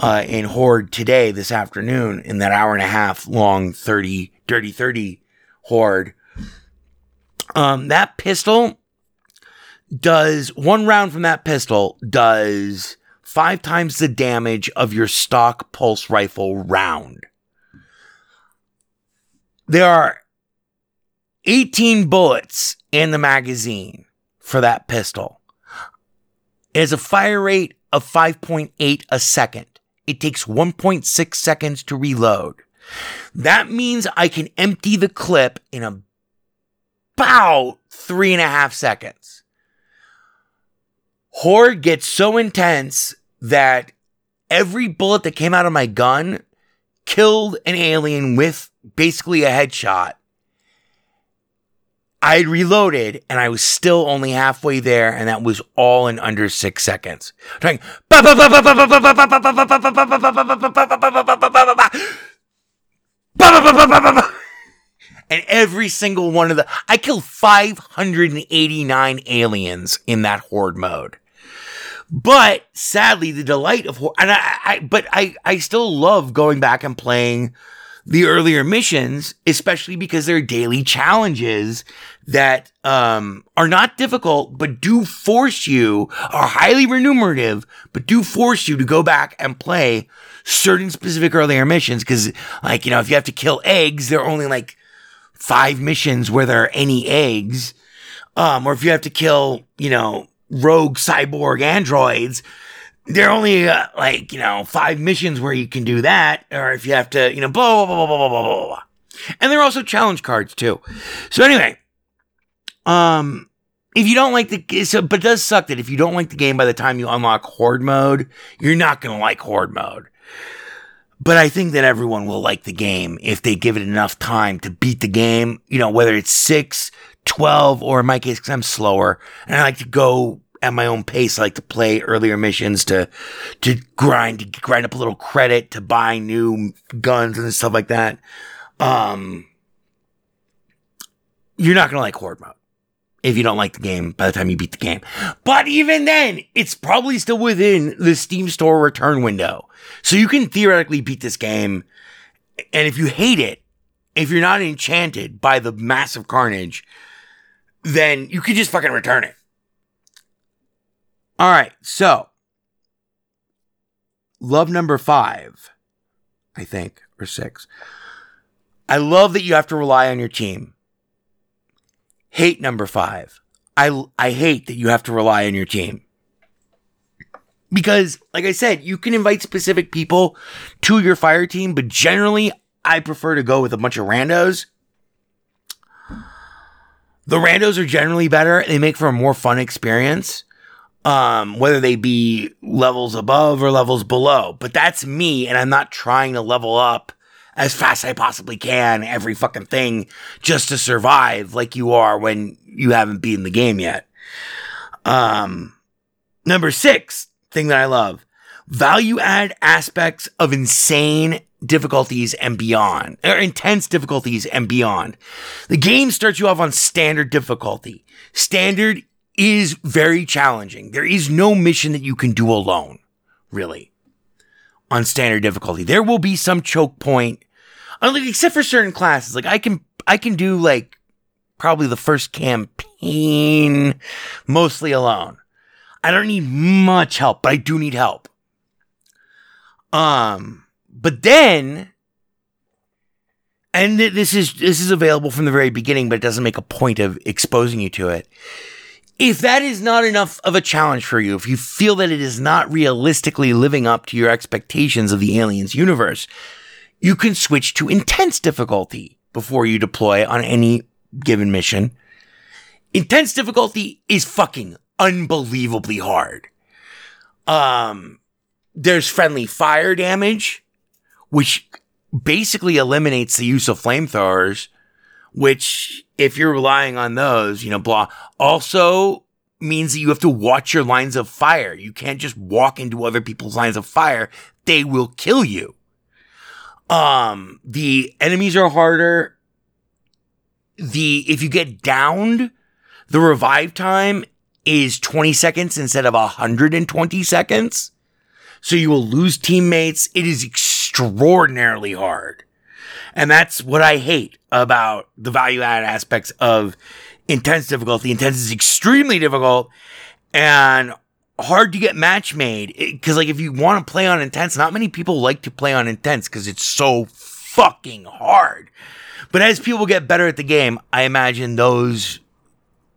uh, in Horde today, this afternoon, in that hour and a half long 30, dirty 30 Horde. Um, that pistol does one round from that pistol does five times the damage of your stock pulse rifle round. There are 18 bullets in the magazine for that pistol. It has a fire rate of 5.8 a second. It takes 1.6 seconds to reload. That means I can empty the clip in about three and a half seconds. Horror gets so intense that every bullet that came out of my gun killed an alien with basically a headshot. I reloaded and I was still only halfway there, and that was all in under six seconds. Trying. And every single one of the. I killed 589 aliens in that horde mode. But sadly, the delight of horde. And I, I but I, I still love going back and playing the earlier missions, especially because they're daily challenges that um, are not difficult, but do force you, are highly remunerative, but do force you to go back and play certain specific earlier missions. Cause like, you know, if you have to kill eggs, there are only like five missions where there are any eggs. Um, or if you have to kill, you know, rogue cyborg androids, there are only uh, like, you know, five missions where you can do that. Or if you have to, you know, blah, blah, blah, blah, blah, blah, blah, blah. And there are also challenge cards too. So anyway, um, if you don't like the, so, but it does suck that if you don't like the game by the time you unlock Horde mode, you're not to like Horde mode. But I think that everyone will like the game if they give it enough time to beat the game, you know, whether it's six, 12, or in my case, because I'm slower and I like to go at my own pace. I like to play earlier missions to, to grind, to grind up a little credit, to buy new guns and stuff like that. Um, you're not to like Horde mode if you don't like the game by the time you beat the game. But even then, it's probably still within the Steam store return window. So you can theoretically beat this game. And if you hate it, if you're not enchanted by the massive carnage, then you could just fucking return it. All right. So, love number five, I think, or six. I love that you have to rely on your team. Hate number five. I, I hate that you have to rely on your team. Because, like I said, you can invite specific people to your fire team, but generally, I prefer to go with a bunch of randos. The randos are generally better. They make for a more fun experience. Um, whether they be levels above or levels below. But that's me, and I'm not trying to level up as fast as I possibly can every fucking thing just to survive like you are when you haven't beaten the game yet. Um, number six thing that I love value add aspects of insane difficulties and beyond, or intense difficulties and beyond. The game starts you off on standard difficulty. Standard is very challenging. There is no mission that you can do alone, really, on standard difficulty. There will be some choke point, unlike, except for certain classes. Like I can, I can do like probably the first campaign mostly alone. I don't need much help, but I do need help. Um, but then, and th- this is this is available from the very beginning, but it doesn't make a point of exposing you to it. If that is not enough of a challenge for you, if you feel that it is not realistically living up to your expectations of the aliens universe, you can switch to intense difficulty before you deploy on any given mission. Intense difficulty is fucking unbelievably hard. Um, there's friendly fire damage, which basically eliminates the use of flamethrowers, which if you're relying on those, you know, blah, also means that you have to watch your lines of fire. You can't just walk into other people's lines of fire. They will kill you. Um, the enemies are harder. The, if you get downed, the revive time is 20 seconds instead of 120 seconds. So you will lose teammates. It is extraordinarily hard. And that's what I hate about the value added aspects of intense difficulty. Intense is extremely difficult and hard to get match made. Cause like if you want to play on intense, not many people like to play on intense because it's so fucking hard. But as people get better at the game, I imagine those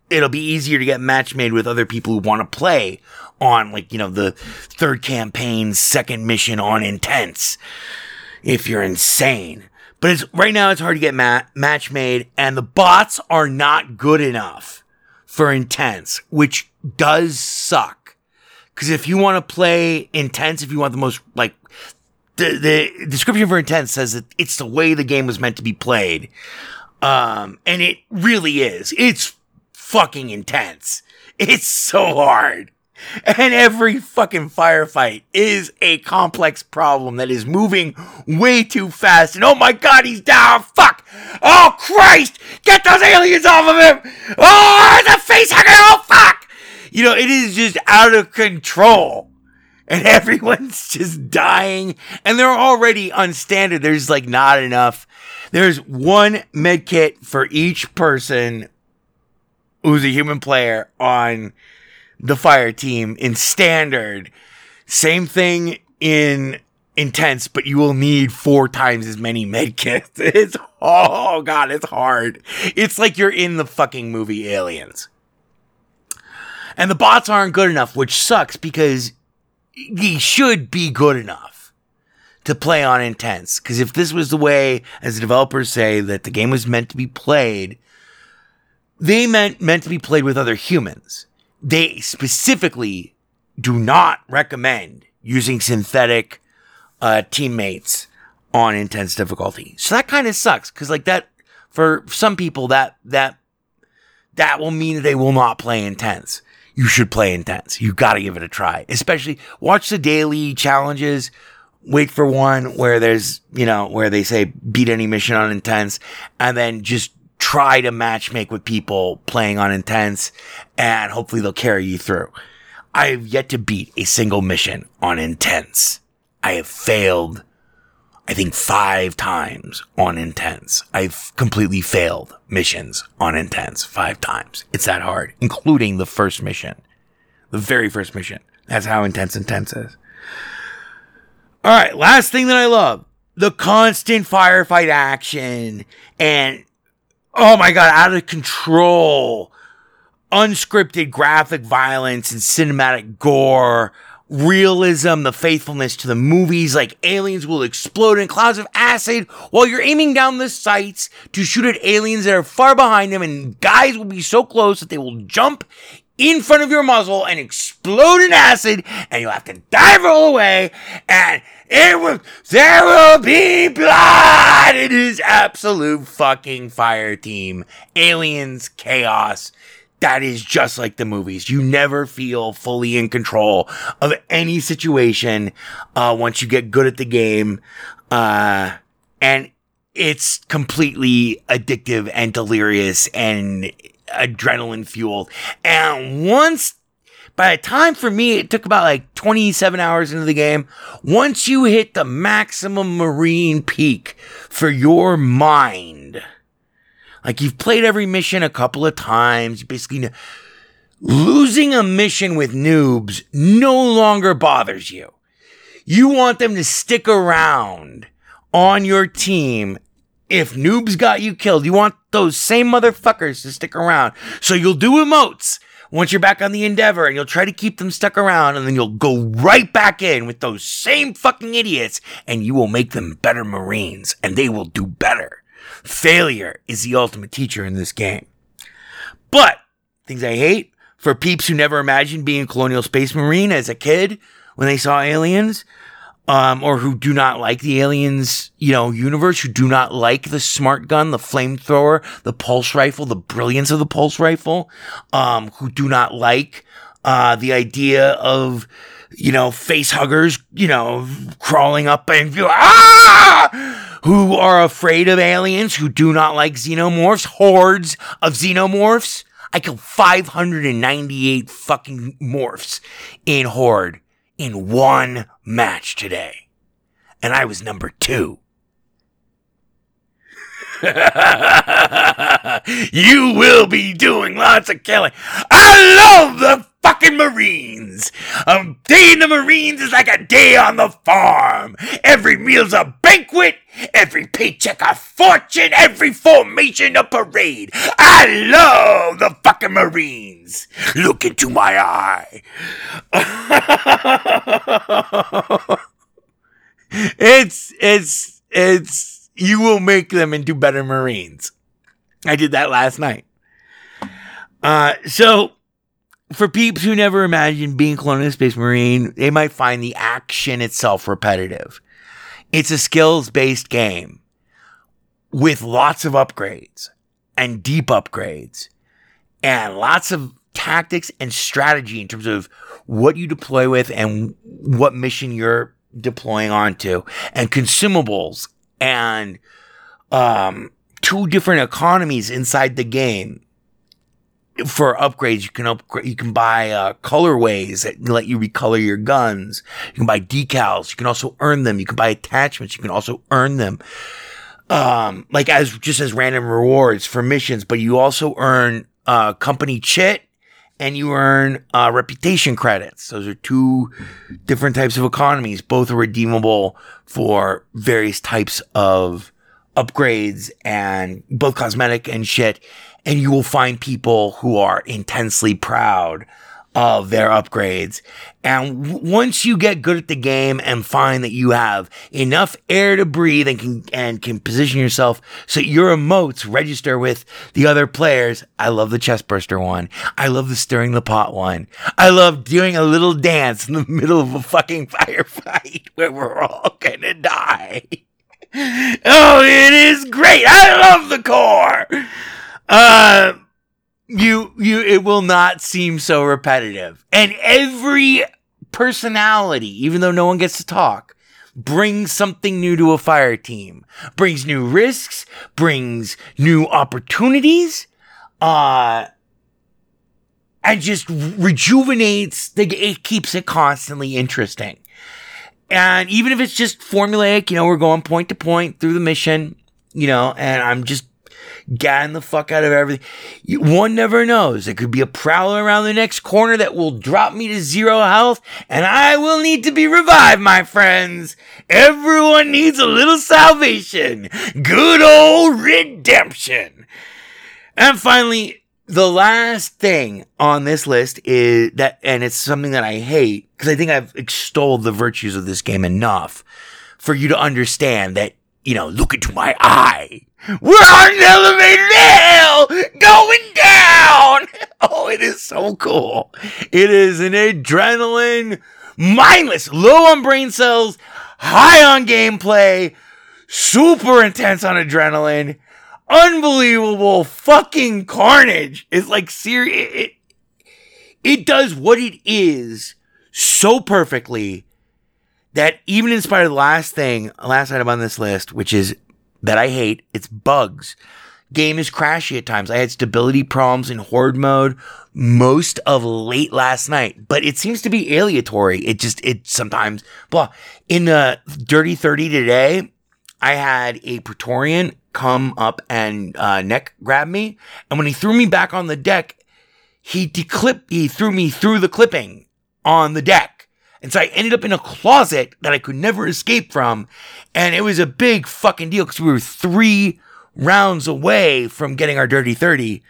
it'll be easier to get match made with other people who want to play on like, you know, the third campaign, second mission on intense. If you're insane. But it's right now it's hard to get ma- match made and the bots are not good enough for intense, which does suck. Cause if you want to play intense, if you want the most like the, the description for intense says that it's the way the game was meant to be played. Um, and it really is. It's fucking intense. It's so hard. And every fucking firefight is a complex problem that is moving way too fast. And oh my god, he's down. Fuck. Oh Christ. Get those aliens off of him. Oh, the face hanging. Oh fuck. You know, it is just out of control. And <laughs> everyone's just dying. And they're already on standard. There's like not enough. There's one med kit for each person who's a human player on the fire team in standard. Same thing in intense, but you will need four times as many medkits. <laughs> It's oh god, it's hard. It's like you're in the fucking movie Aliens. And the bots aren't good enough, which sucks because he should be good enough to play on intense. Because if this was the way, as the developers say, that the game was meant to be played, they meant meant to be played with other humans. They specifically do not recommend using synthetic uh, teammates on intense difficulty. So that kind of sucks because like that for some people that that that will mean they will not play intense. You should play intense. You got to give it a try. Especially watch the daily challenges. Wait for one where there's, you know, where they say beat any mission on intense and then just try to match make with people playing on intense and hopefully they'll carry you through. I have yet to beat a single mission on intense. I have failed, I think five times on intense. I've completely failed missions on intense five times. It's that hard, including the first mission, the very first mission. That's how intense intense is. All right. Last thing that I love the constant firefight action and oh my god, out of control, unscripted graphic violence and cinematic gore, realism, the faithfulness to the movies, like aliens will explode in clouds of acid while you're aiming down the sights to shoot at aliens that are far behind them, and guys will be so close that they will jump in front of your muzzle and explode in acid, and you'll have to dive roll away, and it will, there will be blood! It is absolute fucking fire team. Aliens, chaos. That is just like the movies. You never feel fully in control of any situation, uh, once you get good at the game. Uh, and it's completely addictive and delirious and adrenaline fueled. And once, by the time for me, it took about like 27 hours into the game. Once you hit the maximum marine peak for your mind, like you've played every mission a couple of times, basically know, losing a mission with noobs no longer bothers you. You want them to stick around on your team if noobs got you killed, you want those same motherfuckers to stick around. So you'll do emotes once you're back on the Endeavor and you'll try to keep them stuck around and then you'll go right back in with those same fucking idiots and you will make them better Marines and they will do better. Failure is the ultimate teacher in this game. But things I hate for peeps who never imagined being a colonial space marine as a kid when they saw aliens, um, or who do not like the aliens, you know, universe, who do not like the smart gun, the flamethrower, the pulse rifle, the brilliance of the pulse rifle, um, who do not like, uh, the idea of, you know, face huggers, you know, crawling up and ah! Who are afraid of aliens, who do not like xenomorphs, hordes of xenomorphs. I killed 598 fucking morphs in Horde in one match today. And I was number two. <laughs> you will be doing lots of killing. I love the fucking Marines. A day in the Marines is like a day on the farm. Every meal's a banquet. Every paycheck a fortune. Every formation a parade. I love the fucking Marines. Look into my eye. <laughs> it's, it's, it's, you will make them into better Marines. I did that last night. Uh, so for peeps who never imagined being Colonial Space Marine, they might find the action itself repetitive. It's a skills based game with lots of upgrades and deep upgrades and lots of tactics and strategy in terms of what you deploy with and what mission you're deploying onto and consumables and um, two different economies inside the game for upgrades, you can upgrade, you can buy, uh, colorways that let you recolor your guns. You can buy decals. You can also earn them. You can buy attachments. You can also earn them. Um, like as, just as random rewards for missions, but you also earn, uh, company chit and you earn, uh, reputation credits. Those are two different types of economies. Both are redeemable for various types of upgrades and both cosmetic and shit and you will find people who are intensely proud of their upgrades. And w- once you get good at the game and find that you have enough air to breathe and can, and can position yourself so your emotes register with the other players. I love the chest burster one. I love the stirring the pot one. I love doing a little dance in the <laughs> middle of a fucking <laughs> firefight where we're all gonna die. <laughs> oh, it is great. I love the core. Uh, you, you, it will not seem so repetitive. And every personality, even though no one gets to talk, brings something new to a fire team, brings new risks, brings new opportunities, uh, and just rejuvenates the, it keeps it constantly interesting. And even if it's just formulaic, you know, we're going point to point through the mission, you know, and I'm just getting the fuck out of everything. One never knows. There could be a prowler around the next corner that will drop me to zero health, and I will need to be revived, my friends. Everyone needs a little salvation. Good old redemption. And finally, the last thing on this list is that, and it's something that I hate, because I think I've extolled the virtues of this game enough for you to understand that you know, look into my eye. We're on an elevated hill going down. <laughs> Oh, it is so cool. It is an adrenaline, mindless, low on brain cells, high on gameplay, super intense on adrenaline, unbelievable fucking carnage. It's like serious. It, it does what it is so perfectly that even in spite of the last thing, last item on this list, which is that I hate, it's bugs. Game is crashy at times. I had stability problems in horde mode most of late last night, but it seems to be aleatory. It just, it sometimes, blah. In the Dirty 30 today, I had a Praetorian come up and uh, neck grab me. And when he threw me back on the deck, he declip, he threw me through the clipping on the deck. And so I ended up in a closet that I could never escape from. And it was a big fucking deal because we were three rounds away from getting our dirty 30.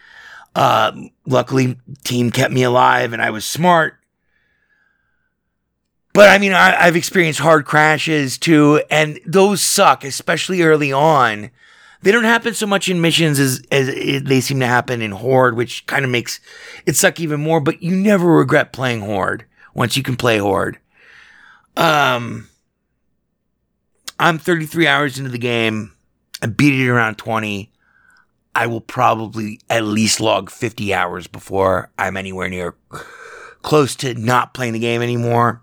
Uh, luckily, team kept me alive and I was smart. But I mean, I, I've experienced hard crashes too, and those suck, especially early on. They don't happen so much in missions as, as it, they seem to happen in Horde, which kind of makes it suck even more, but you never regret playing Horde once you can play Horde. Um, I'm 33 hours into the game. I beat it around 20. I will probably at least log 50 hours before I'm anywhere near close to not playing the game anymore.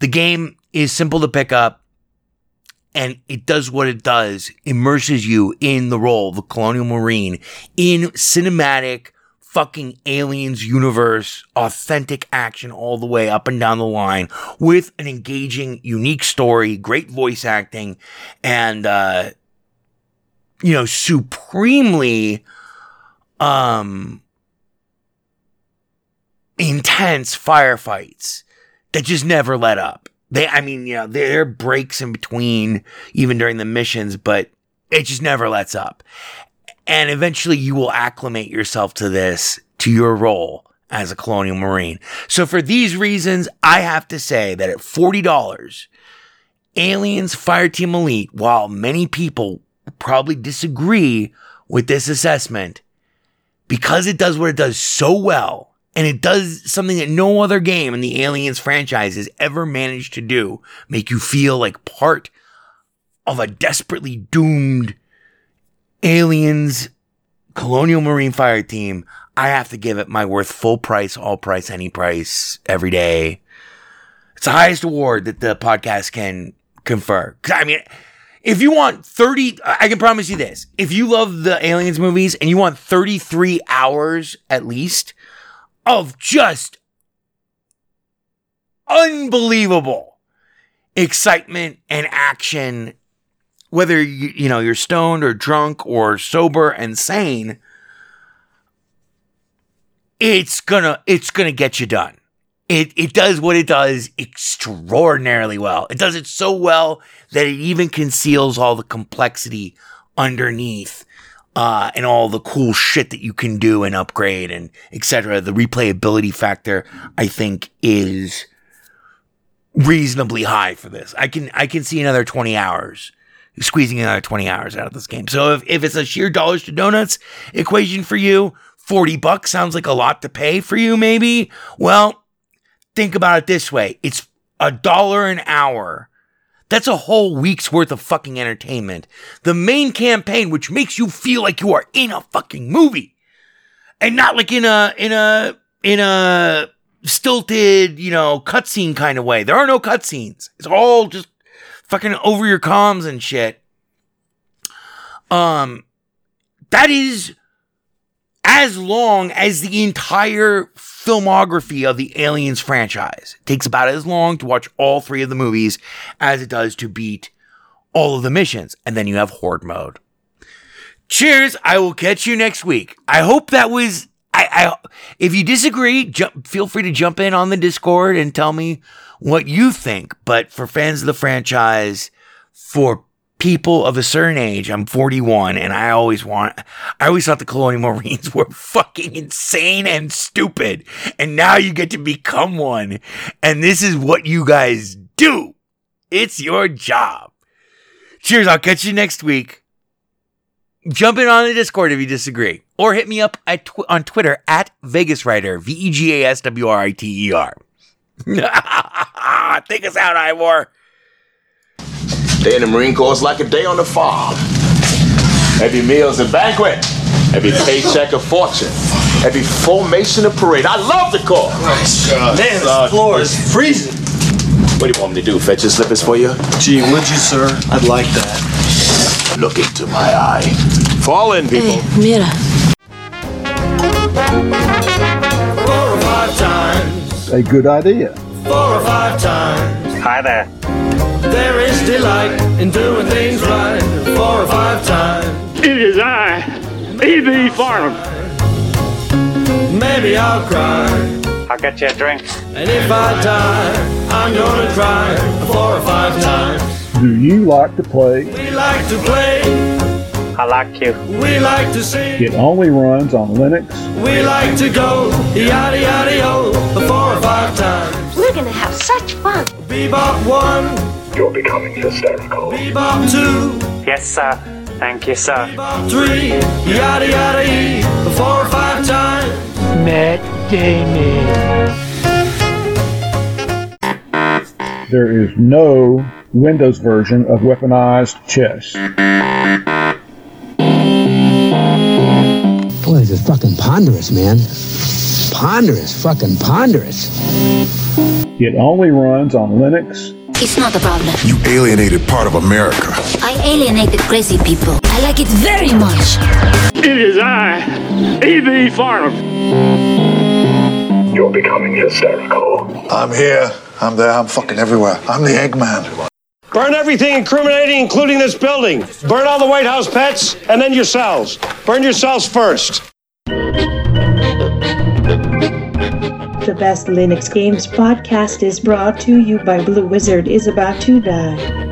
The game is simple to pick up and it does what it does, immerses you in the role of the Colonial Marine in cinematic fucking aliens universe, authentic action all the way up and down the line with an engaging, unique story, great voice acting, and, uh, you know, supremely, um, intense firefights that just never let up. They, I mean, you know, there are breaks in between, even during the missions, but it just never lets up. And eventually you will acclimate yourself to this, to your role as a colonial marine. So for these reasons, I have to say that at $40, Aliens Fireteam Elite, while many people probably disagree with this assessment, because it does what it does so well, and it does something that no other game in the Aliens franchise has ever managed to do make you feel like part of a desperately doomed aliens colonial marine fire team. I have to give it my worth full price, all price, any price, every day. It's the highest award that the podcast can confer. I mean, if you want 30, I can promise you this. If you love the aliens movies and you want 33 hours at least of just unbelievable excitement and action whether you, you know you're stoned or drunk or sober and sane it's gonna it's gonna get you done it it does what it does extraordinarily well it does it so well that it even conceals all the complexity underneath uh, and all the cool shit that you can do and upgrade and etc. The replayability factor, I think, is reasonably high for this. I can I can see another twenty hours, squeezing another twenty hours out of this game. So if, if it's a sheer dollars to donuts equation for you, forty bucks sounds like a lot to pay for you. Maybe. Well, think about it this way: it's a dollar an hour that's a whole week's worth of fucking entertainment. The main campaign, which makes you feel like you are in a fucking movie. And not like in a, in a, in a stilted, you know, cutscene kind of way. There are no cutscenes. It's all just fucking over your comms and shit. Um, that is as long as the entire filmography of the Aliens franchise. It takes about as long to watch all three of the movies as it does to beat all of the missions. And then you have Horde mode. Cheers. I will catch you next week. I hope that was. I, I if you disagree, jump, feel free to jump in on the Discord and tell me what you think. But for fans of the franchise, for people of a certain age. I'm 41 and I always want, I always thought the Colonial <laughs> Marines were fucking insane and stupid. And now you get to become one. And this is what you guys do. It's your job. Cheers. I'll catch you next week. Jump in on the Discord if you disagree, or hit me up at tw- on Twitter at Vegas Writer V E G A S W R I T E R. <laughs> Take us out, Ivor. Day in the Marine Corps is like a day on the farm. Every meal's a banquet. Every paycheck a fortune. Every formation a parade. I love the Corps. Man, this floor is freezing. What do you want me to do? Fetch your slippers for you? Gee, would you, sir? I'd like that. Look into my eye. Fall in, people. Hey, Mira. Four or five times, A good idea. four or five times. Hi there. There is delight in doing things right. Four or five times. It is I, E.B. Farnham. Maybe I'll cry. I'll get you a drink. And if I die, I'm gonna cry four or five times. Do you like to play? We like to play, I like you. we like to sing, It only runs on Linux. we like to go yada yada yo four times. We're gonna have such fun. Bebop one, You're becoming hysterical. bebop two, Yes, sir. Thank you, sir. bebop three, yada yada e four or five times. Met gaming. There is no Windows version of weaponized chess. Boy, this is fucking ponderous, man. Ponderous, fucking ponderous. It only runs on Linux. It's not a problem. You alienated part of America. I alienated crazy people. I like it very much. It is I, E.B. Farnham. You're becoming hysterical. I'm here. I'm there. I'm fucking everywhere. I'm the Eggman. Burn everything incriminating, including this building. Burn all the White House pets, and then yourselves. Burn yourselves first. The Best Linux Games podcast is brought to you by Blue Wizard is About to Die.